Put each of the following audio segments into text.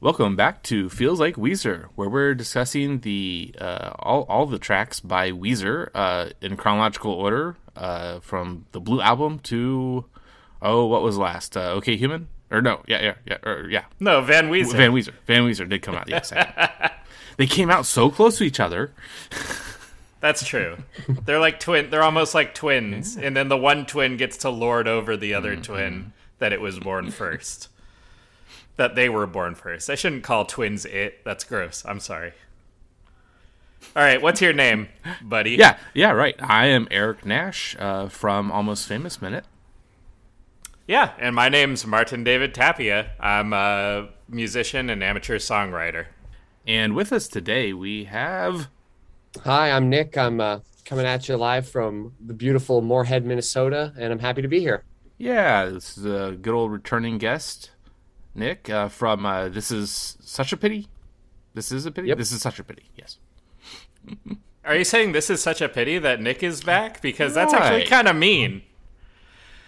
Welcome back to Feels Like Weezer, where we're discussing the uh, all all the tracks by Weezer uh, in chronological order uh, from the Blue album to oh what was last? Uh, okay, Human or no? Yeah, yeah, yeah, or, yeah. No, Van Weezer. Van Weezer. Van Weezer did come out. Yes, they came out so close to each other. That's true. They're like twin. They're almost like twins, and then the one twin gets to lord over the other Mm-hmm. twin that it was born first. That they were born first. I shouldn't call twins it. That's gross. I'm sorry. All right, what's your name, buddy? Yeah, yeah, right. I am Eric Nash uh, from Almost Famous Minute. Yeah, and my name's Martin David Tapia. I'm a musician and amateur songwriter. And with us today, we have Hi, I'm Nick. I'm uh, coming at you live from the beautiful Moorhead, Minnesota, and I'm happy to be here. Yeah, this is a good old returning guest, Nick, uh, from uh, This Is Such a Pity. This is a pity? Yep. This is such a pity, yes. Are you saying this is such a pity that Nick is back? Because that's actually kind of mean.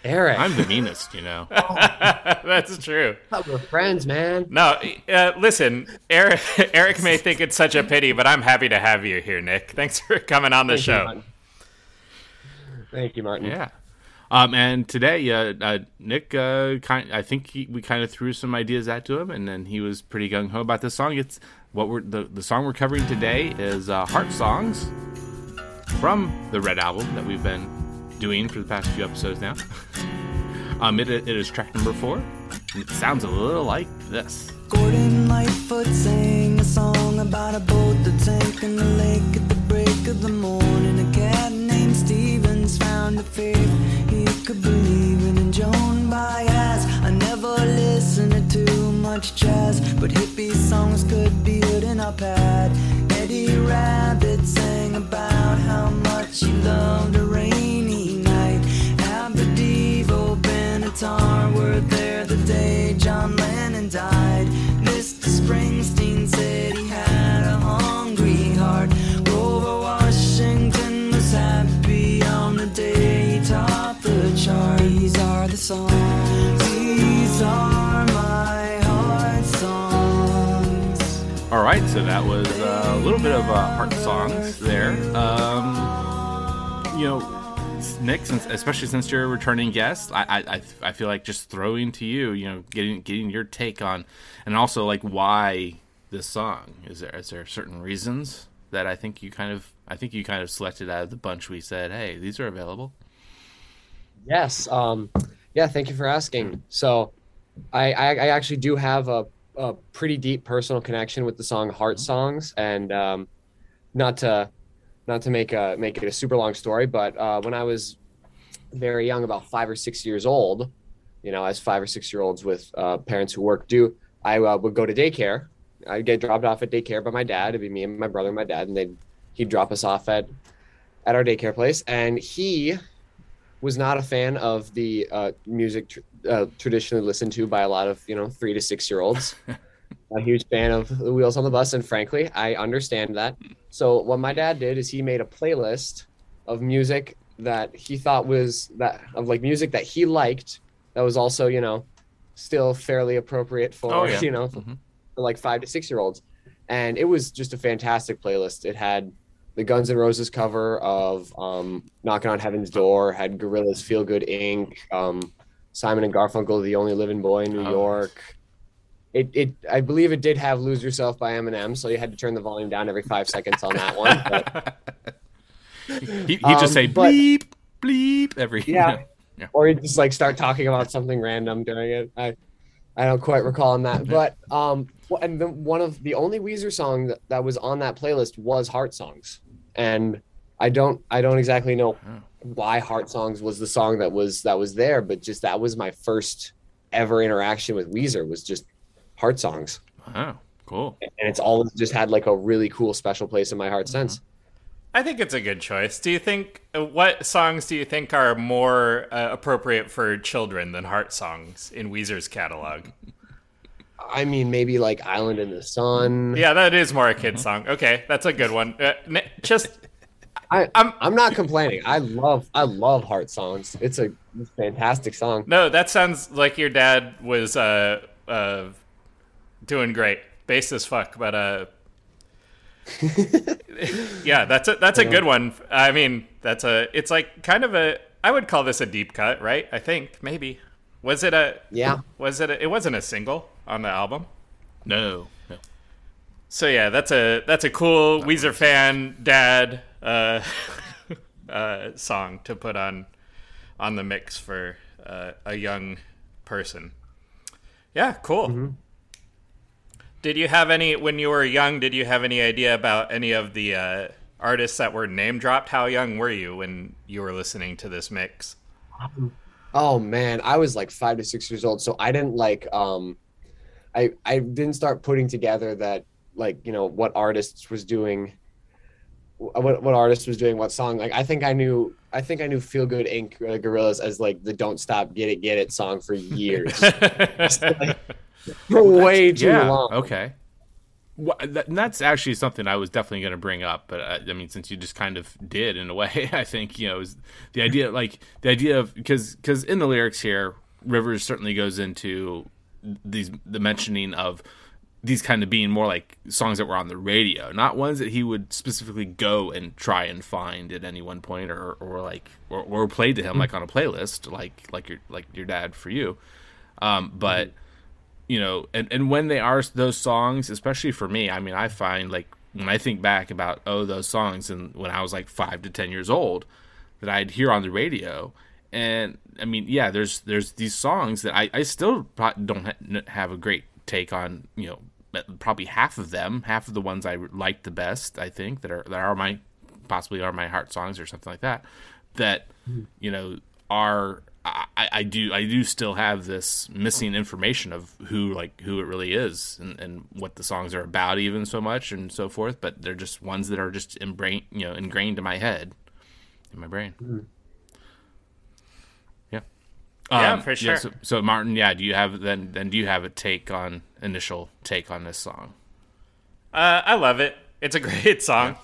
Eric, I'm the meanest, you know. That's true. we're friends, man. No, uh, listen, Eric. Eric may think it's such a pity, but I'm happy to have you here, Nick. Thanks for coming on the Thank show. Martin. Thank you, Martin. yeah. Um, and today, uh, uh, Nick, uh, kind, I think he, we kind of threw some ideas at to him, and then he was pretty gung ho about this song. It's what we're the, the song we're covering today is uh, "Heart Songs" from the Red album that we've been doing for the past few episodes now. um, it, it is track number four, and it sounds a little like this. Gordon Lightfoot sang a song about a boat that sank in the lake at the break of the morning. Stevens found a faith he could believe in. And Joan Baez, I never listened to too much jazz, but hippie songs could be heard in our pad. Eddie Rabbitt sang about how much he loved a rainy night. Aberdevo, Benatar were there the day John Lennon died. Mr. Springsteen All right, so that was uh, a little bit of uh, heart songs there. Um, you know, Nick, since, especially since you're a returning guest, I, I I- feel like just throwing to you, you know, getting getting your take on, and also like why this song. Is there is there certain reasons that I think you kind of I think you kind of selected out of the bunch. We said, hey, these are available. Yes. Um, yeah. Thank you for asking. So, I I, I actually do have a, a pretty deep personal connection with the song "Heart Songs," and um, not to not to make a make it a super long story, but uh, when I was very young, about five or six years old, you know, as five or six year olds with uh, parents who work do, I uh, would go to daycare. I'd get dropped off at daycare by my dad. It'd be me and my brother and my dad, and they'd he'd drop us off at at our daycare place, and he was not a fan of the uh, music tr- uh, traditionally listened to by a lot of you know three to six year olds. a huge fan of the Wheels on the Bus, and frankly, I understand that. So what my dad did is he made a playlist of music that he thought was that of like music that he liked that was also you know still fairly appropriate for Oh, yeah. you know Mhm. for like five to six year olds, and it was just a fantastic playlist. It had the Guns N' Roses cover of um, "Knocking on Heaven's Door," had Gorillaz "Feel Good Inc." Um, Simon and Garfunkel, "The Only Living Boy in New Oh, nice. York." It, it, I believe it did have "Lose Yourself" by Eminem, so you had to turn the volume down every five seconds on that one. But, He, he'd Um, just say but- bleep. bleep every Yeah. yeah. or you just like start talking about something random during it. I I don't quite recall on that, but um, and the, one of the only Weezer song that, that was on that playlist was Heart Songs, and I don't I don't exactly know why Heart Songs was the song that was that was there, but just that was my first ever interaction with Weezer was just Heart Songs, Wow, cool. and it's always just had like a really cool special place in my heart since. I think it's a good choice. Do you think uh, what songs do you think are more uh, appropriate for children than heart songs in Weezer's catalog? I mean, maybe like Island in the Sun. Yeah, that is more a kid song. Okay, that's a good one. Uh, just I, I'm- I'm not complaining. I love I love heart songs. It's a fantastic song. no, that sounds like your dad was uh uh doing great, bass as fuck, but uh. yeah, that's a that's a good one. I mean, that's a it's like kind of a I would call this a deep cut, right? I think maybe was it a Yeah. was it a, it wasn't a single on the album. No, no. So yeah, that's a that's a cool Weezer fan dad uh, uh, song to put on on the mix for uh, a young person. Yeah, cool. Did you have any when you were young? Did you have any idea about any of the uh, artists that were name dropped? How young were you when you were listening to this mix? Oh man, I was like five to six years old, so I didn't like um, I I didn't start putting together that like you know what artists was doing, what what artist was doing what song. Like I think I knew I think I knew Feel Good Inc. uh, Gorillaz as like the Don't Stop Get It Get It song for years, for way too yeah. long. Okay. Well, that, and that's actually something I was definitely going to bring up, but uh, I mean, since you just kind of did in a way, I think you know is the idea, like the idea of because because in the lyrics here, Rivers certainly goes into these the mentioning of these kind of being more like songs that were on the radio, not ones that he would specifically go and try and find at any one point, or or like or, or played to him like on a playlist, like like your like your dad for you, um, but you know, and, and when they are those songs, especially for me, I mean, I find like when I think back about oh those songs and when I was like five to ten years old that I'd hear on the radio, and I mean, yeah, there's there's these songs that I I still don't ha- have a great take on, you know, probably half of them, half of the ones I like the best, I think that are that are my possibly are my heart songs or something like that, that hmm. you know are I, I do I do still have this missing information of who like who it really is and, and what the songs are about even so much and so forth but they're just ones that are just ingrained you know ingrained in my head in my brain. Yeah Yeah, Um, for sure. so, so Martin yeah do you have then then do you have a take on initial take on this song Uh, I love it. It's a great song.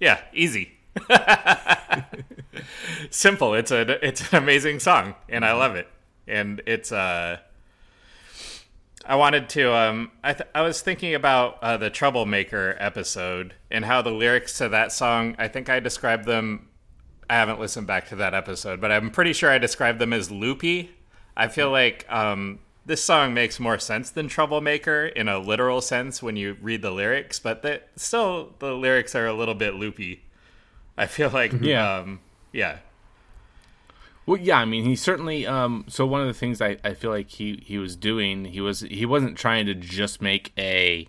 Yeah, easy. Simple. It's a it's an amazing song, and I love it. And it's uh, I wanted to um, I th- I was thinking about uh, the Troublemaker episode and how the lyrics to that song. I think I described them. I haven't listened back to that episode, but I'm pretty sure I described them as loopy. I feel like um, this song makes more sense than Troublemaker in a literal sense when you read the lyrics, but the, still the lyrics are a little bit loopy. I feel like, Yeah. um, yeah, Well, yeah, I mean, he certainly. Um, so one of the things I, I feel like he, he was doing, he was he wasn't trying to just make a.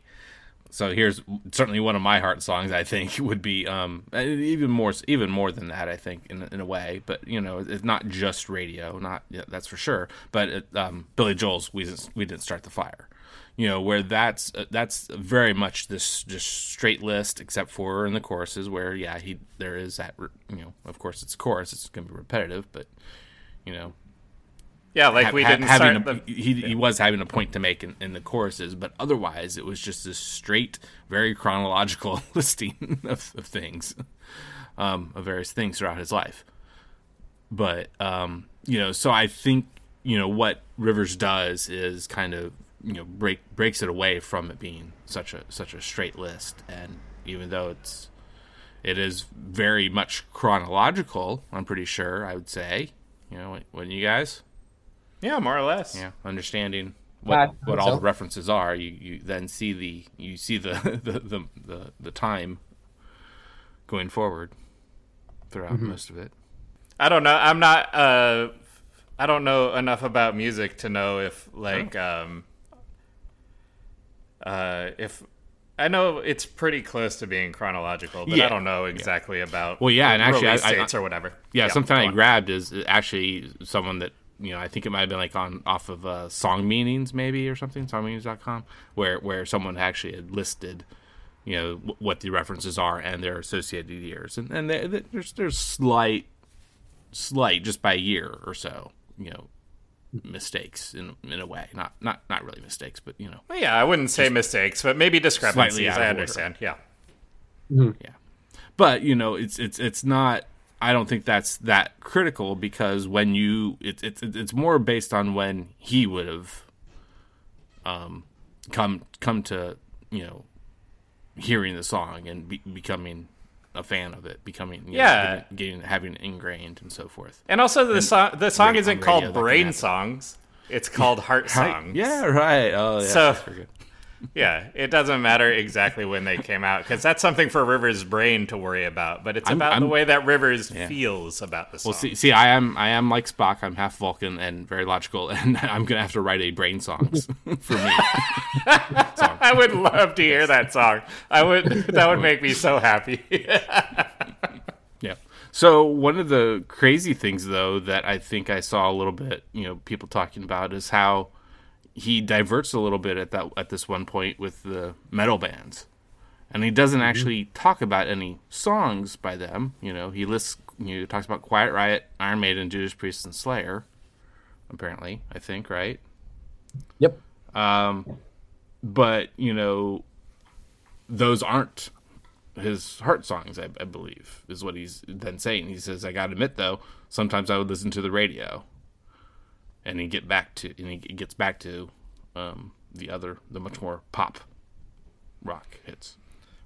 So here's certainly one of my heart songs. I think would be um, even more even more than that. I think in in a way, but you know, it's not just radio, not yeah, that's for sure. But it, um, Billy Joel's we didn't, we didn't start the fire. You know, where that's uh, that's very much this just straight list, except for in the choruses where yeah he there is that you know of course it's chorus, it's gonna be repetitive, but you know yeah. Like ha- we didn't having a, the. he, he was having a point to make in, in the choruses, but otherwise it was just this straight, very chronological listing of, of things, um, of various things throughout his life. But um, you know, so I think you know what Rivers does is kind of you know break breaks it away from it being such a such a straight list, and even though it's it is very much chronological, I'm pretty sure I would say, you know, wouldn't you guys? Yeah, more or less. yeah understanding what think what all so. the references are you you then see the you see the the the, the, the time going forward throughout Mm-hmm. most of it I don't know. I'm not. Uh, I don't know enough about music to know if like um, uh, if I know it's pretty close to being chronological, but Yeah. I don't know exactly about. Well, yeah, and actually, I- I- or whatever. Yeah, something I grabbed is actually someone that you know I think it might have been like on off of uh, song meanings maybe or something songmeanings.com where where someone actually had listed you know w- what the references are and their associated years and and they, they- there's there's slight slight just by a year or so you know mistakes in in a way not not not really mistakes but you know Well, yeah, I wouldn't say mistakes, but maybe discrepancies. out of I order. understand. Yeah. yeah but you know it's it's it's not i don't think that's that critical because when you it's it's it's more based on when he would have um come come to you know hearing the song and be, becoming a fan of it becoming you know, Yeah. getting, getting having it ingrained and so forth And also, the song the song isn't called radio, that can Brain. Songs. It's called Heart Songs. yeah right oh yeah So- that's pretty good. Yeah, it doesn't matter exactly when they came out because that's something for Rivers' brain to worry about. But it's I'm- about the I'm- way that Rivers feels about the song. Well, see, see, I am I am like Spock. I'm half Vulcan and very logical, and I'm gonna have to write a brain songs for me. I would love to hear that song. I would. That would make me so happy. Yeah. So one of the crazy things, though, that I think I saw a little bit, you know, people talking about is how he diverts a little bit at that at this one point with the metal bands, and he doesn't actually talk about any songs by them. You know, he lists, you know, talks about Quiet Riot, Iron Maiden, Judas Priest, and Slayer. Apparently, I think right. Yep. Um, but you know those aren't his heart songs I, I believe is what he's then saying he says i gotta admit though sometimes i would listen to the radio and he get back to and he gets back to um, the other the much more pop rock hits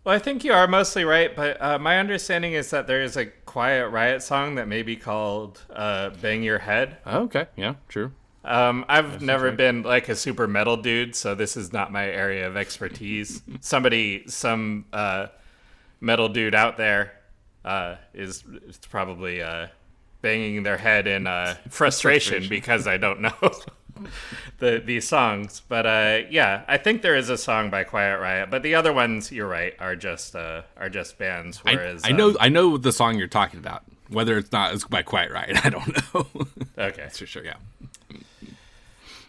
well, I think you are mostly right, but uh, my understanding is that there is a Quiet Riot song that may be called uh, "Bang Your Head." okay yeah true Um, I've never been like a super metal dude, so this is not my area of expertise. Somebody, some uh, metal dude out there uh, is, is probably uh, banging their head in uh, frustration, because I don't know the these songs. But uh, yeah, I think there is a song by Quiet Riot, but the other ones, you're right, are just uh, are just bands. Whereas I know um, i know the song you're talking about whether it's not it's by quiet Riot, i don't know okay, that's for sure yeah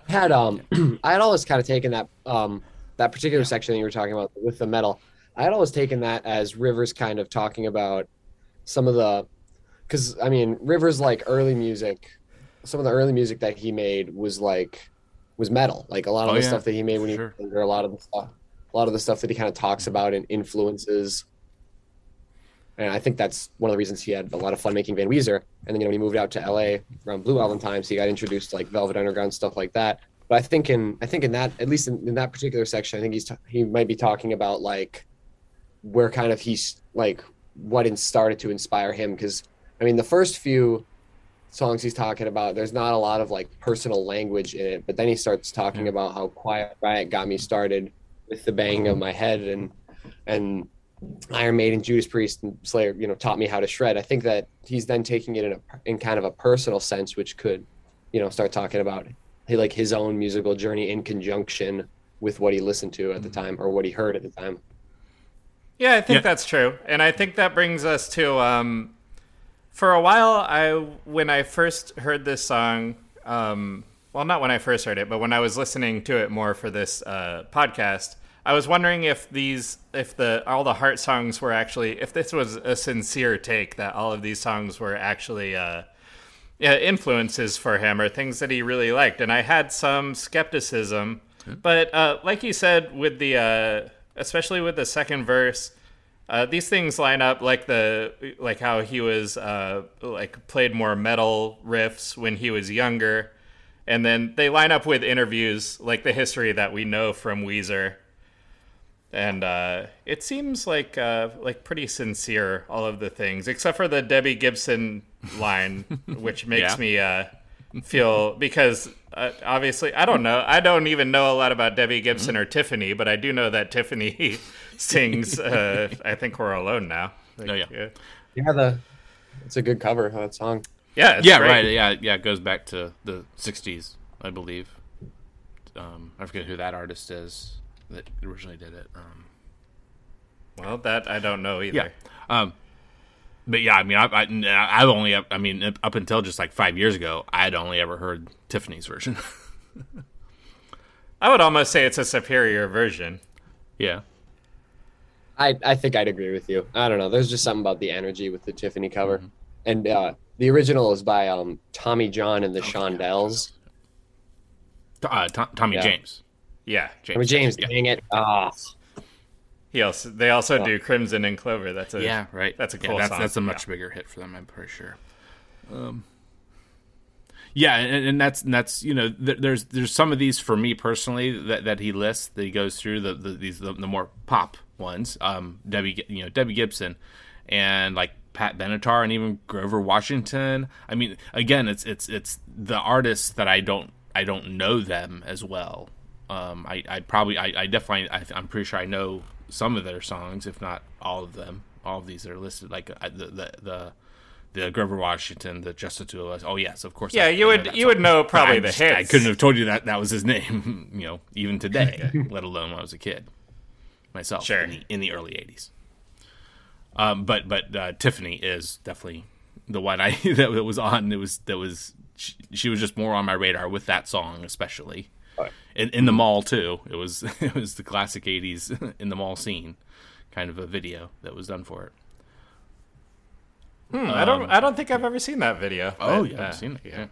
had um I had always kind of taken that um that particular section that you were talking about with the metal. I had always taken that as Rivers kind of talking about some of the because I mean Rivers like early music, some of the early music that he made was like was metal. Like a lot of Oh, the yeah, stuff that he made when he was younger, a lot of the stuff, a lot of the stuff that he kind of talks about and influences. And I think that's one of the reasons he had a lot of fun making Van Weezer. And then you know when he moved out to LA around Blue Album times, he got introduced to like Velvet Underground stuff like that. But I think in I think in that at least in, in that particular section, I think he's t- he might be talking about like where kind of he's like what in started to inspire him because I mean the first few songs he's talking about there's not a lot of like personal language in it but then he starts talking about how quiet riot got me started with the bang of my head and and Iron Maiden, Judas Priest, and Slayer, you know, taught me how to shred. I think that he's then taking it in a in kind of a personal sense, which could, you know, start talking about he like his own musical journey in conjunction with what he listened to at the time or what he heard at the time. Yeah, I think Yeah. that's true, and I think that brings us to um, for a while. I when I first heard this song, um, well, not when I first heard it, but when I was listening to it more for this uh, podcast, I was wondering if these, if the all the heart songs were actually, if this was a sincere take that all of these songs were actually. Uh, yeah, influences for him or things that he really liked. And I had some skepticism, but uh, like you said, with the uh, especially with the second verse, uh, these things line up like the like how he was uh, like played more metal riffs when he was younger, and then they line up with interviews like the history that we know from Weezer. And uh, it seems like uh, like pretty sincere, all of the things, except for the Debbie Gibson line, which makes Yeah. me uh, feel because uh, obviously I don't know, I don't even know a lot about Debbie Gibson or Tiffany, but I do know that Tiffany sings. Uh, I think we're alone now. Like, Oh, yeah. uh, Yeah, the it's a good cover of that song. Yeah, it's yeah, great. right. Yeah, yeah. It goes back to the '60s, I believe. Um, I forget who that artist is that originally did it. Um, Well, that I don't know either. yeah. Um, but yeah, I mean, I, I, I've only, I mean, up until just like five years ago, I'd only ever heard Tiffany's version. I would almost say it's a superior version. yeah. I, I think I'd agree with you. I don't know. There's just something about the energy with the Tiffany cover, and uh, the original is by um, Tommy John and the Shondells. Uh, Tom, Tommy Yeah. James. Yeah. Tommy James, Yeah. dang it! Ah, He also they also do Crimson and Clover. That's a Yeah, right. That's a Yeah, that's, song. That's a much bigger hit for them, I'm pretty sure. Um, yeah, and, and that's and that's you know th- there's there's some of these for me personally that, that he lists that he goes through the, the these the, the more pop ones. Um, Debbie you know Debbie Gibson, and like Pat Benatar and even Grover Washington. I mean, again, it's it's it's the artists that I don't I don't know them as well. Um, I, I probably I, I definitely I, I'm pretty sure I know some of their songs, if not all of them. All of these are listed like uh, the the the, the Grover Washington, the Just Two of Us. Oh yes, of course. Yeah, I- you I would- you would know probably the just- I couldn't have told you that that was his name. You know, even today, let alone when I was a kid myself. Sure. In the, in the early '80s. Um, but but uh, Tiffany is definitely the one I that was on. It was that was she, she was just more on my radar with that song, especially in, in the mall too. It was it was the classic '80s in the mall scene, kind of a video that was done for it. Hmm, I don't I don't think I've ever seen that video. Oh but, yeah, uh, I've seen it. Yeah.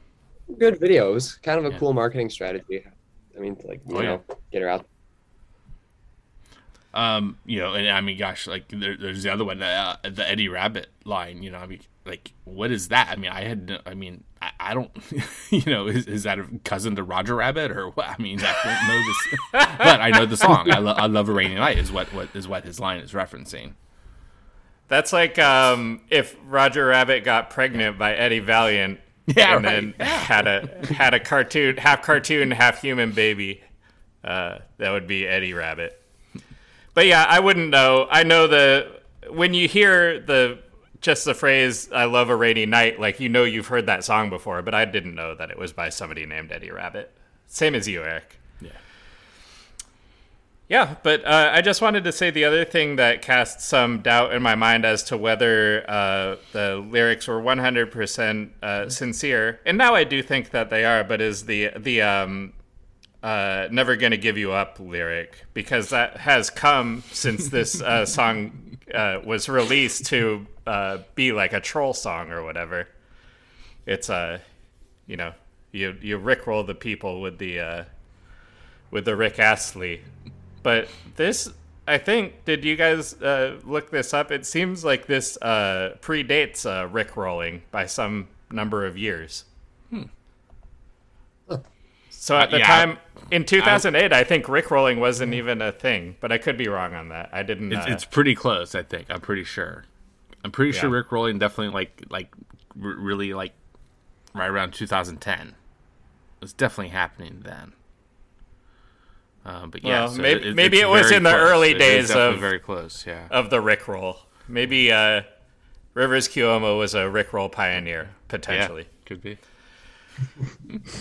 good videos. Kind of a Yeah. cool marketing strategy. I mean, to, like you Oh, yeah. get her out. Um, you know, and I mean, gosh, like there, there's the other one, uh, the Eddie Rabbitt line. You know, I mean, like what is that? I mean, I had, no- I mean, I, I don't, you know, is, is that a cousin to Roger Rabbit or what? I mean, I don't know this, but I know the song. I, lo- I love a rainy night is what what is what his line is referencing. That's like um, if Roger Rabbit got pregnant by Eddie Valiant Yeah, and right. then had a had a cartoon half cartoon, half human baby. Uh, that would be Eddie Rabbit. But yeah, I wouldn't know. I know the when you hear the just the phrase "I love a rainy night," like you know you've heard that song before, but I didn't know that it was by somebody named Eddie Rabbitt. Same as you, Eric. Yeah. Yeah, but uh, I just wanted to say the other thing that cast some doubt in my mind as to whether uh, the lyrics were 100% uh, sincere, and now I do think that they are, but is the the um, uh, "Never Gonna Give You Up" lyric because that has come since this uh, song uh, was released to uh, be like a troll song or whatever. It's uh, you know, you you rickroll the people with the uh, with the Rick Astley. But this, I think, did you guys uh, look this up? It seems like this uh, predates uh, Rick rolling by some number of years. Hmm. So at Uh, the yeah. time in 2008, I think Rick rolling wasn't even a thing, but I could be wrong on that. I didn't. It's, uh, it's pretty close, I think. I'm pretty sure. I'm pretty sure Yeah. Rick Rolling definitely like like r- really like right around 2010. It was definitely happening then. Um, but yeah, Well, so maybe- it- maybe it was in the close. early It days of- very close. Yeah, of the Rick roll. Maybe uh, Rivers Cuomo was a Rick roll pioneer potentially. Yeah, could be.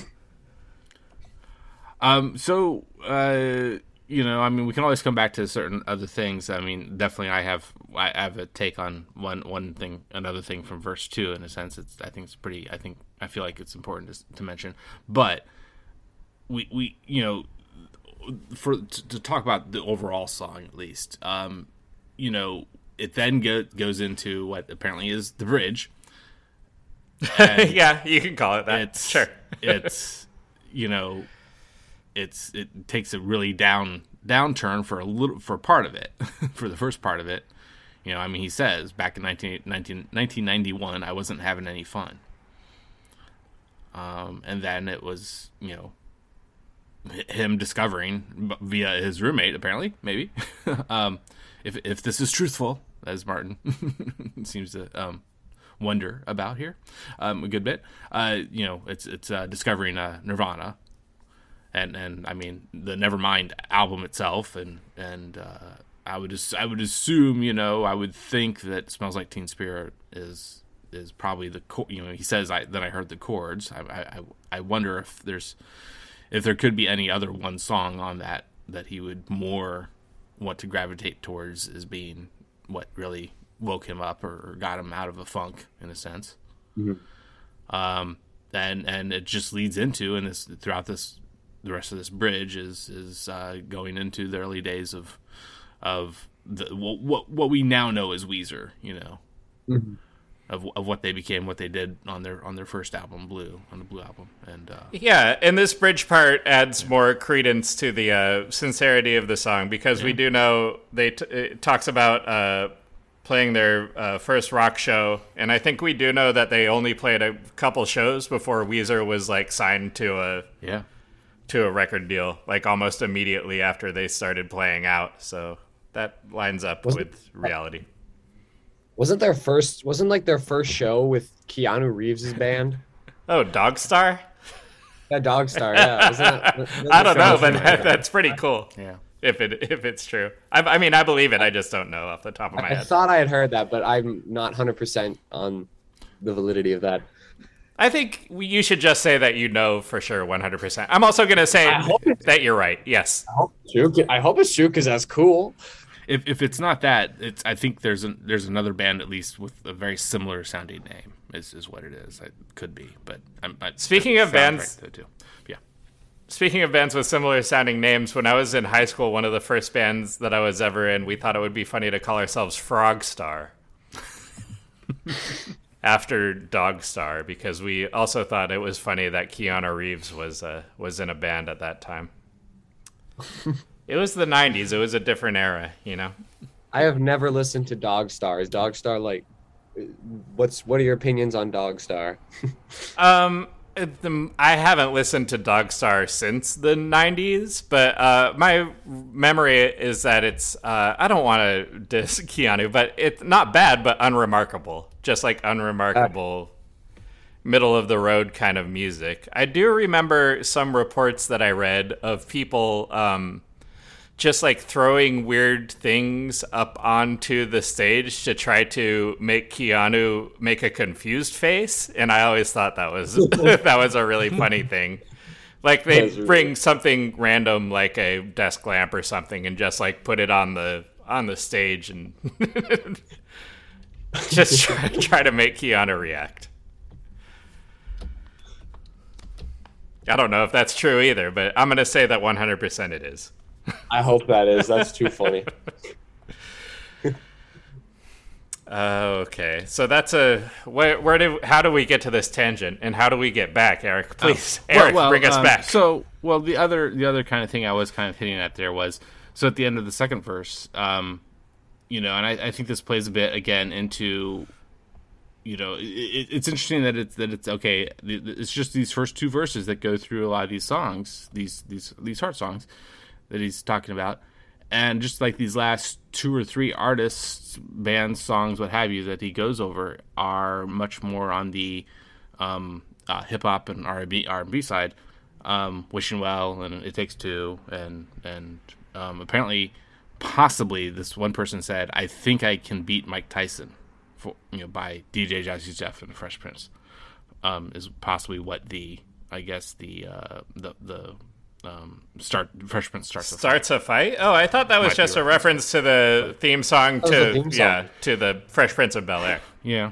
um. So, uh, you know, I mean, we can always come back to certain other things. I mean, definitely, I have I have a take on one one thing, another thing from verse two. In a sense, it's I think it's pretty. I think I feel like it's important to, to mention, but we we you know for to, to talk about the overall song at least. Um, you know, it then go, goes into what apparently is the bridge. yeah, you can call it that. it's sure. it's you know it's it takes a really down downturn for a little for part of it for the first part of it. You know i mean he says back in 19, 19 1991 i wasn't having any fun. Um and then it was you know him discovering via his roommate apparently maybe. Um if if this is truthful as martin seems to um wonder about here um, a good bit. Uh, you know, it's it's uh, discovering uh, Nirvana, and and I mean the Nevermind album itself, and and uh, I would as- I would assume you know I would think that Smells Like Teen Spirit is is probably the chor- you know he says I that I heard the chords. I, I I wonder if there's if there could be any other one song on that that he would more want to gravitate towards as being what really woke him up or, got him out of a funk in a sense. Um, and and it just leads into and this throughout this the rest of this bridge is is uh, going into the early days of of the what what we now know as Weezer, you know, of of what they became, what they did on their on their first album, Blue, on the Blue album, and uh, Yeah, and this bridge part adds more credence to the uh, sincerity of the song because we do know they t- it talks about uh, playing their uh, first rock show, and I think we do know that they only played a couple shows before Weezer was like signed to a yeah, to a record deal, like almost immediately after they started playing out. So that lines up Was it- with reality. Wasn't their first? Wasn't like their first show with Keanu Reeves's band? Oh, Dogstar? That Dog Star, yeah. Wasn't that, wasn't that I don't know, but that, that's pretty cool. yeah. If it if it's true, I, I mean, I believe it. I just don't know off the top of my I head. I thought I had heard that, but I'm not 100% on the validity of that. I think you should just say that you know for sure 100%. I'm also going to say I hope it's- that you're right. Yes. True. I hope it's true because that's cool. If if it's not that, it's I think there's an, there's another band at least with a very similar sounding name is, is what it is. It could be, but I'm, I, Speaking of bands- right, though, too. Yeah. Speaking of bands with similar sounding names, when I was in high school, one of the first bands that I was ever in, we thought it would be funny to call ourselves Frogstar. After Dog Star because we also thought it was funny that Keanu Reeves was uh, was in a band at that time. it was the '90s; it was a different era, you know. I have never listened to Dog Star. Is Dog Star like? What's what are your opinions on Dog Star? Um, the, I haven't listened to Dogstar since the '90s, but uh, my memory is that it's. Uh, I don't want to diss Keanu, but it's not bad, but unremarkable. Just like unremarkable, middle of the road kind of music. I do remember some reports that I read of people. Um, just like throwing weird things up onto the stage to try to make Keanu make a confused face, and I always thought that was that was a really funny thing. Like they really- bring something random like a desk lamp or something and just like put it on the on the stage and just try, try to make Keanu react. I don't know if that's true either, but I'm gonna say that 100% it is. I hope that is. That's too funny. Okay, so that's a where, where do how do we get to this tangent and how do we get back, Eric? Please, Well- Eric, well, bring us um, back. So, well, the other the other kind of thing I was kind of hitting at there was so at the end of the second verse, um, you know, and I, I think this plays a bit again into, you know, it, it, it's interesting that it's that it's okay. th- th- It's just these first two verses that go through a lot of these songs, these these these heart songs that he's talking about, and just like these last two or three artists, bands, songs, what have you, that he goes over are much more on the um, uh, hip hop and R and B side. Um, Wishing well and it takes two and and um, apparently, possibly this one person said, "I think I can beat Mike Tyson," for you know by DJ Jazzy Jeff and the Fresh Prince. Um, is possibly what the I guess the uh, the the um, start Fresh Prince starts. with. Starts a fight? Oh, I thought that was Might just a right. reference to the theme song to theme song. yeah to the Fresh Prince of Bel Air. Yeah.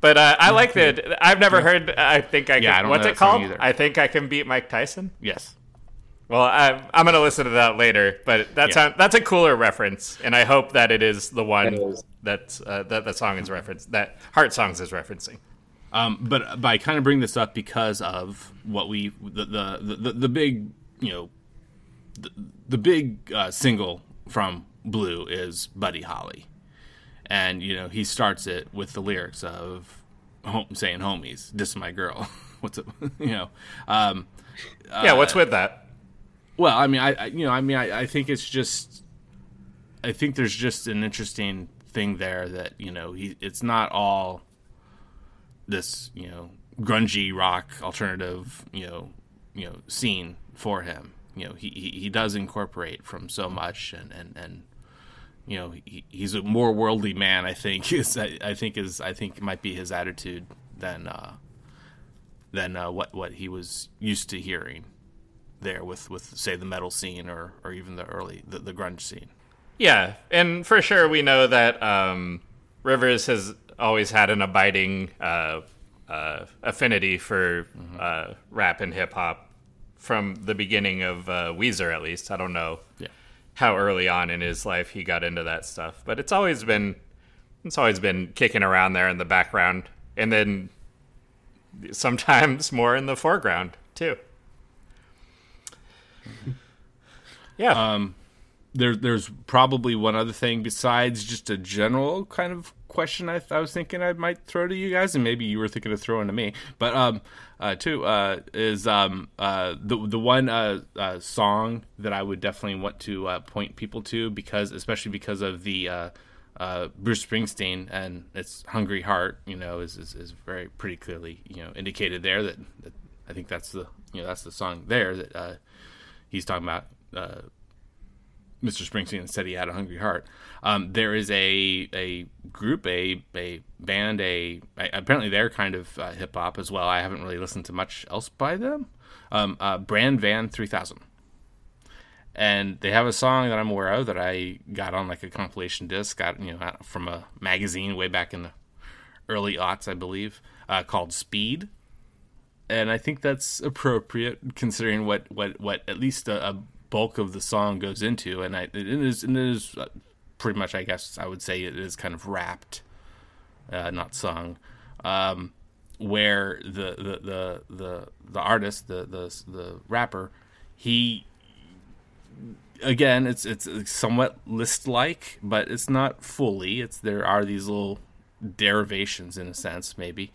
But uh, I like that. I've never heard. I think I. Can, Yeah, I don't what's know it song called? either. I think I can beat Mike Tyson. Yes. Well, I, I'm gonna listen to that later, but that's Yeah. a, that's a cooler reference, and I hope that it is the one It is. that's uh, that the song is referenced that Heart Songs is referencing. Um, but but I kind of bring this up because of what we the the the, the, the big you know the, the big uh, single from Blue is Buddy Holly, and you know he starts it with the lyrics of home, saying "homies, this is my girl." What's it? You know. Um, yeah, what's with that? well, I mean, I, I you know, I mean, I, I think it's just, I think there's just an interesting thing there that you know he it's not all this you know grungy rock alternative you know you know scene for him. You know, he he, he does incorporate from so much and and and you know he, he's a more worldly man. I think is I, I think is I think might be his attitude than uh, than uh, what what he was used to hearing there with with say the metal scene or or even the early the, the grunge scene. Yeah, and for sure we know that um, Rivers has always had an abiding uh, uh, affinity for uh, rap and hip hop from the beginning of uh, Weezer, at least. I don't know Yeah. how early on in his life he got into that stuff, but it's always been it's always been kicking around there in the background, and then sometimes more in the foreground too. Yeah. there, there's probably one other thing besides just a general kind of question I, I was thinking I might throw to you guys, and maybe you were thinking of throwing to me. But um, uh, uh, is um, uh, the the one uh, uh, song that I would definitely want to uh, point people to because, especially because of the uh, uh, Bruce Springsteen and its "Hungry Heart," you know, is, is is very pretty clearly you know indicated there that, that I think that's the you know that's the song there that uh, he's talking about. Uh, Mr. Springsteen said he had a hungry heart. Um, there is a a group, a a band, a, a apparently they're kind of uh, hip hop as well. I haven't really listened to much else by them. Um, uh, Bran Van Three Thousand, and they have a song that I'm aware of that I got on like a compilation disc, got you know from a magazine way back in the early aughts, I believe, uh, called Speed and I think that's appropriate considering what what what at least a, a bulk of the song goes into, and I it is it is uh, pretty much I guess I would say it is kind of rapped, uh, not sung, um, where the the the the the artist the the the rapper he again it's it's somewhat list like but it's not fully it's there are these little derivations in a sense maybe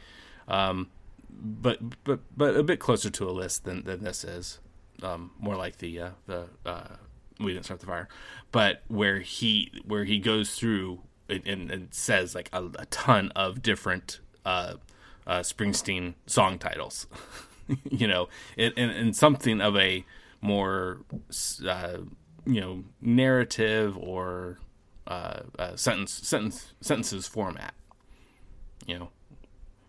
um, but but but a bit closer to a list than, than this is. Um, more like the uh, the uh, we didn't start the fire, but where he where he goes through and, and, and says like a, a ton of different uh, uh, Springsteen song titles, you know, and, and, and something of a more uh, you know narrative or uh, uh, sentence sentence sentences format, you know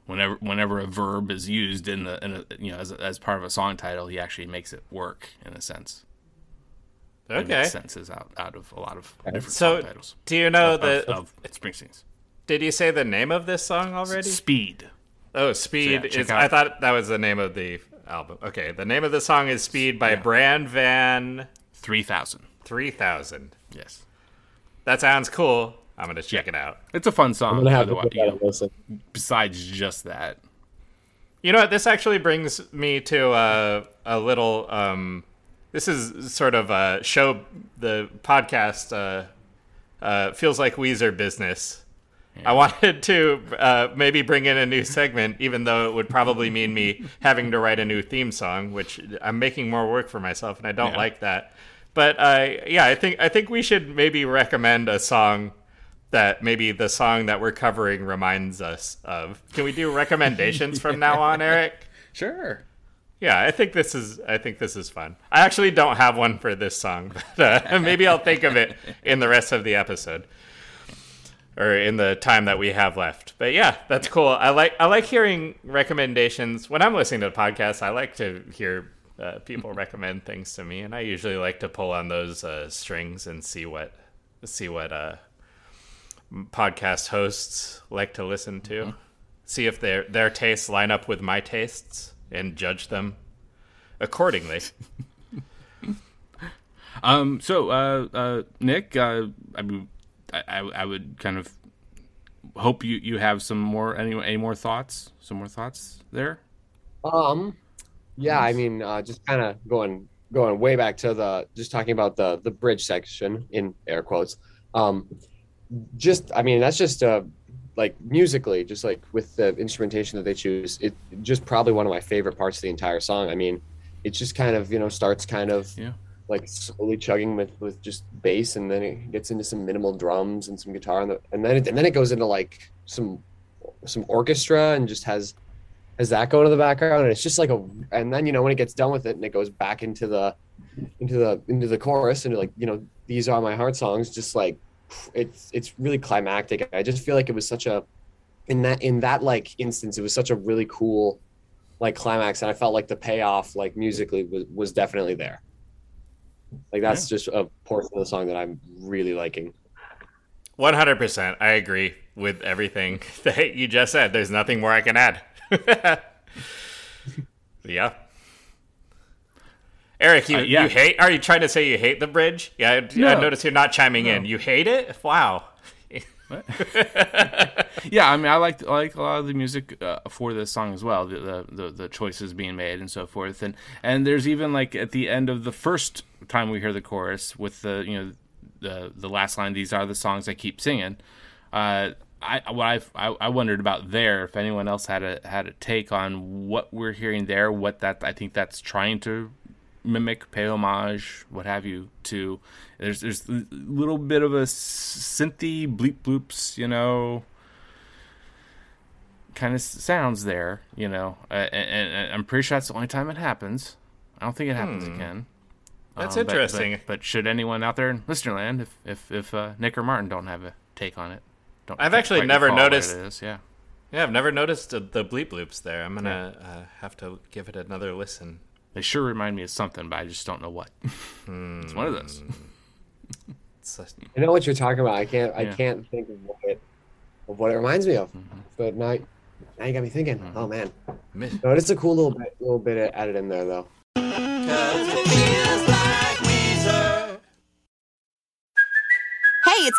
whenever whenever a verb is used in the in a, you know as, as part of a song title, he actually makes it work in a sense. It okay. makes senses out out of a lot of different So, song titles. do you know of, the? of Springsteen's Did you say the name of this song already? Speed? Oh, Speed So, yeah, is. out- I thought that was the name of the album. Okay, the name of the song is Speed by Yeah. Bran Van Three thousand. Three Thousand. Yes, That sounds cool. I'm gonna check it out. it's a fun song. I'm gonna have to otherwise- put you that know, listen. besides just that, You know what? This actually brings me to uh, a little. Um, this is sort of a show. The podcast uh, uh, feels like Weezer business. I wanted to uh, maybe bring in a new segment, even though it would probably mean me having to write a new theme song, which I'm making more work for myself, and I don't Yeah. like that. But uh, yeah, I think I think we should maybe recommend a song that maybe the song that we're covering reminds us of. Can we do recommendations from now on, Eric? sure. Yeah, I think this is I think this is fun. I actually don't have one for this song, but uh, maybe I'll think of it in the rest of the episode or in the time that we have left. But yeah, that's cool. I like I like hearing recommendations when I'm listening to podcasts. I like to hear uh, people recommend things to me, and I usually like to pull on those uh, strings and see what see what uh, podcast hosts like to listen to. See if their their tastes line up with my tastes and judge them accordingly. Um. So, uh, uh, Nick, uh, I I, I, I would kind of hope you you have some more any any more thoughts, some more thoughts there. Um, yeah, I mean, uh, just kind of going going way back to the just talking about the the bridge section in air quotes. Um, just I mean, that's just uh like musically, just like with the instrumentation that they choose, it just probably one of my favorite parts of the entire song. I mean, it just kind of you know starts kind of Yeah. like slowly chugging with with just bass, and then it gets into some minimal drums and some guitar, and, the, and then it, and then it goes into like some some orchestra and just has has that going in the background and it's just like a and then you know when it gets done with it and it goes back into the into the into the chorus and like you know these are my heart songs just like it's it's really climactic. I just feel like it was such a in that in that like instance, it was such a really cool like climax, and I felt like the payoff like musically was was definitely there. Like that's yeah. just a portion of the song that I'm really liking. One hundred percent, I agree with everything that you just said. There's nothing more I can add. yeah. Eric, you, uh, yeah. you hate? Are you trying to say you hate the bridge? Yeah, no. I notice you're not chiming no. in. You hate it? Wow. yeah, I mean, I like I like a lot of the music uh, for this song as well. The, the, the the choices being made and so forth, and and there's even like at the end of the first time we hear the chorus with the you know the the last line. These are the songs I keep singing. Uh, I what I I wondered about there if anyone else had a had a take on what we're hearing there, what that I think that's trying to mimic, pay homage, what have you, to there's there's a little bit of a synthy bleep bloops, you know, kind of sounds there, you know, uh, and, and, I'm pretty sure that's the only time it happens. I don't think it happens hmm. again. That's um, interesting. But, but, but, should anyone out there in listenerland, if if if uh, Nick or Martin don't have a take on it, don't. I've actually never noticed. It is. Yeah. Yeah, I've never noticed the, bleep bloops there. I'm gonna yeah. uh, have to give it another listen. They sure remind me of something, but I just don't know what. it's one of those. I know what you're talking about. I can't. Yeah. I can't think of what it, of what it reminds me of. Mm-hmm. But now, now you got me thinking. Mm-hmm. Oh man, no, it's a cool little bit, little bit added in there though.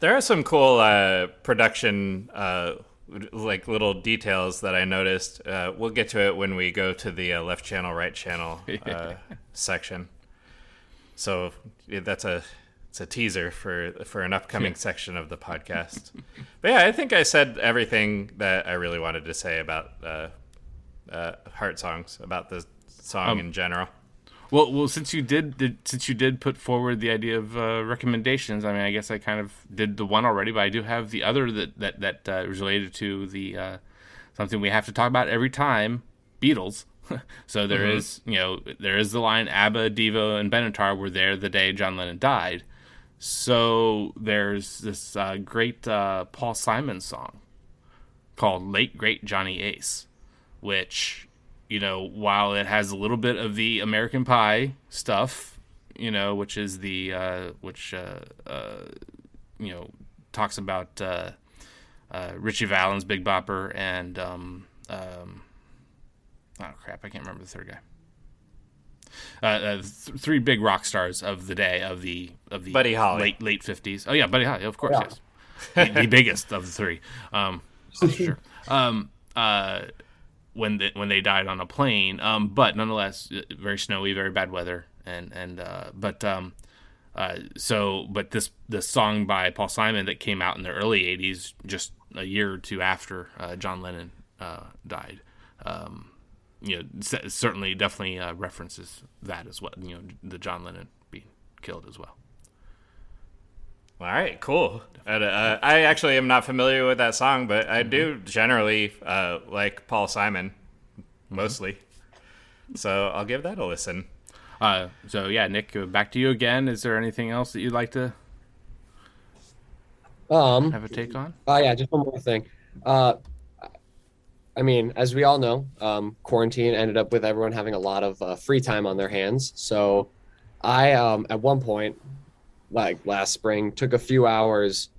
There are some cool uh, production, uh, like little details that I noticed. Uh, we'll get to it when we go to the uh, left channel, right channel uh, section. So that's a it's a teaser for for an upcoming section of the podcast. but yeah, I think I said everything that I really wanted to say about uh, heart songs, about the song um, in general. Well, well, since you did, did, since you did put forward the idea of uh, recommendations, I mean, I guess I kind of did the one already, but I do have the other that that that uh, is related to the uh, something we have to talk about every time Beatles. so there mm-hmm. is, you know, there is the line ABBA, Devo, and Benatar were there the day John Lennon died. So there's this uh, great uh, Paul Simon song called "Late Great Johnny Ace," which you know, while it has a little bit of the American Pie stuff, you know, which is the uh, which uh, uh, you know talks about uh, uh, Ritchie Valens, Big Bopper, and um, um, oh crap, I can't remember the third guy. Uh, th- three big rock stars of the day of the of the Buddy Holly. late late fifties. Oh yeah, Buddy Holly, of course, yeah. yes, the, the, biggest of the three, um, for sure. Um, when they, when they died on a plane. Um, but nonetheless, uh, very snowy, very bad weather, and and uh, but um, uh, so but this the song by Paul Simon that came out in the early '80s, just a year or two after uh, John Lennon uh, died. Um, you know, certainly, definitely uh, references that as well. You know, the John Lennon being killed as well. All right, cool. Uh, I actually am not familiar with that song, but I do mm-hmm. generally uh, like Paul Simon, mostly. Mm-hmm. So I'll give that a listen. Uh, so yeah, Nick, uh, back to you again. Is there anything else that you'd like to um, have a take on? Oh yeah, just one more thing. Uh, I mean, as we all know, um, quarantine ended up with everyone having a lot of uh, free time on their hands. So I, um, at one point, like last spring, took a few hours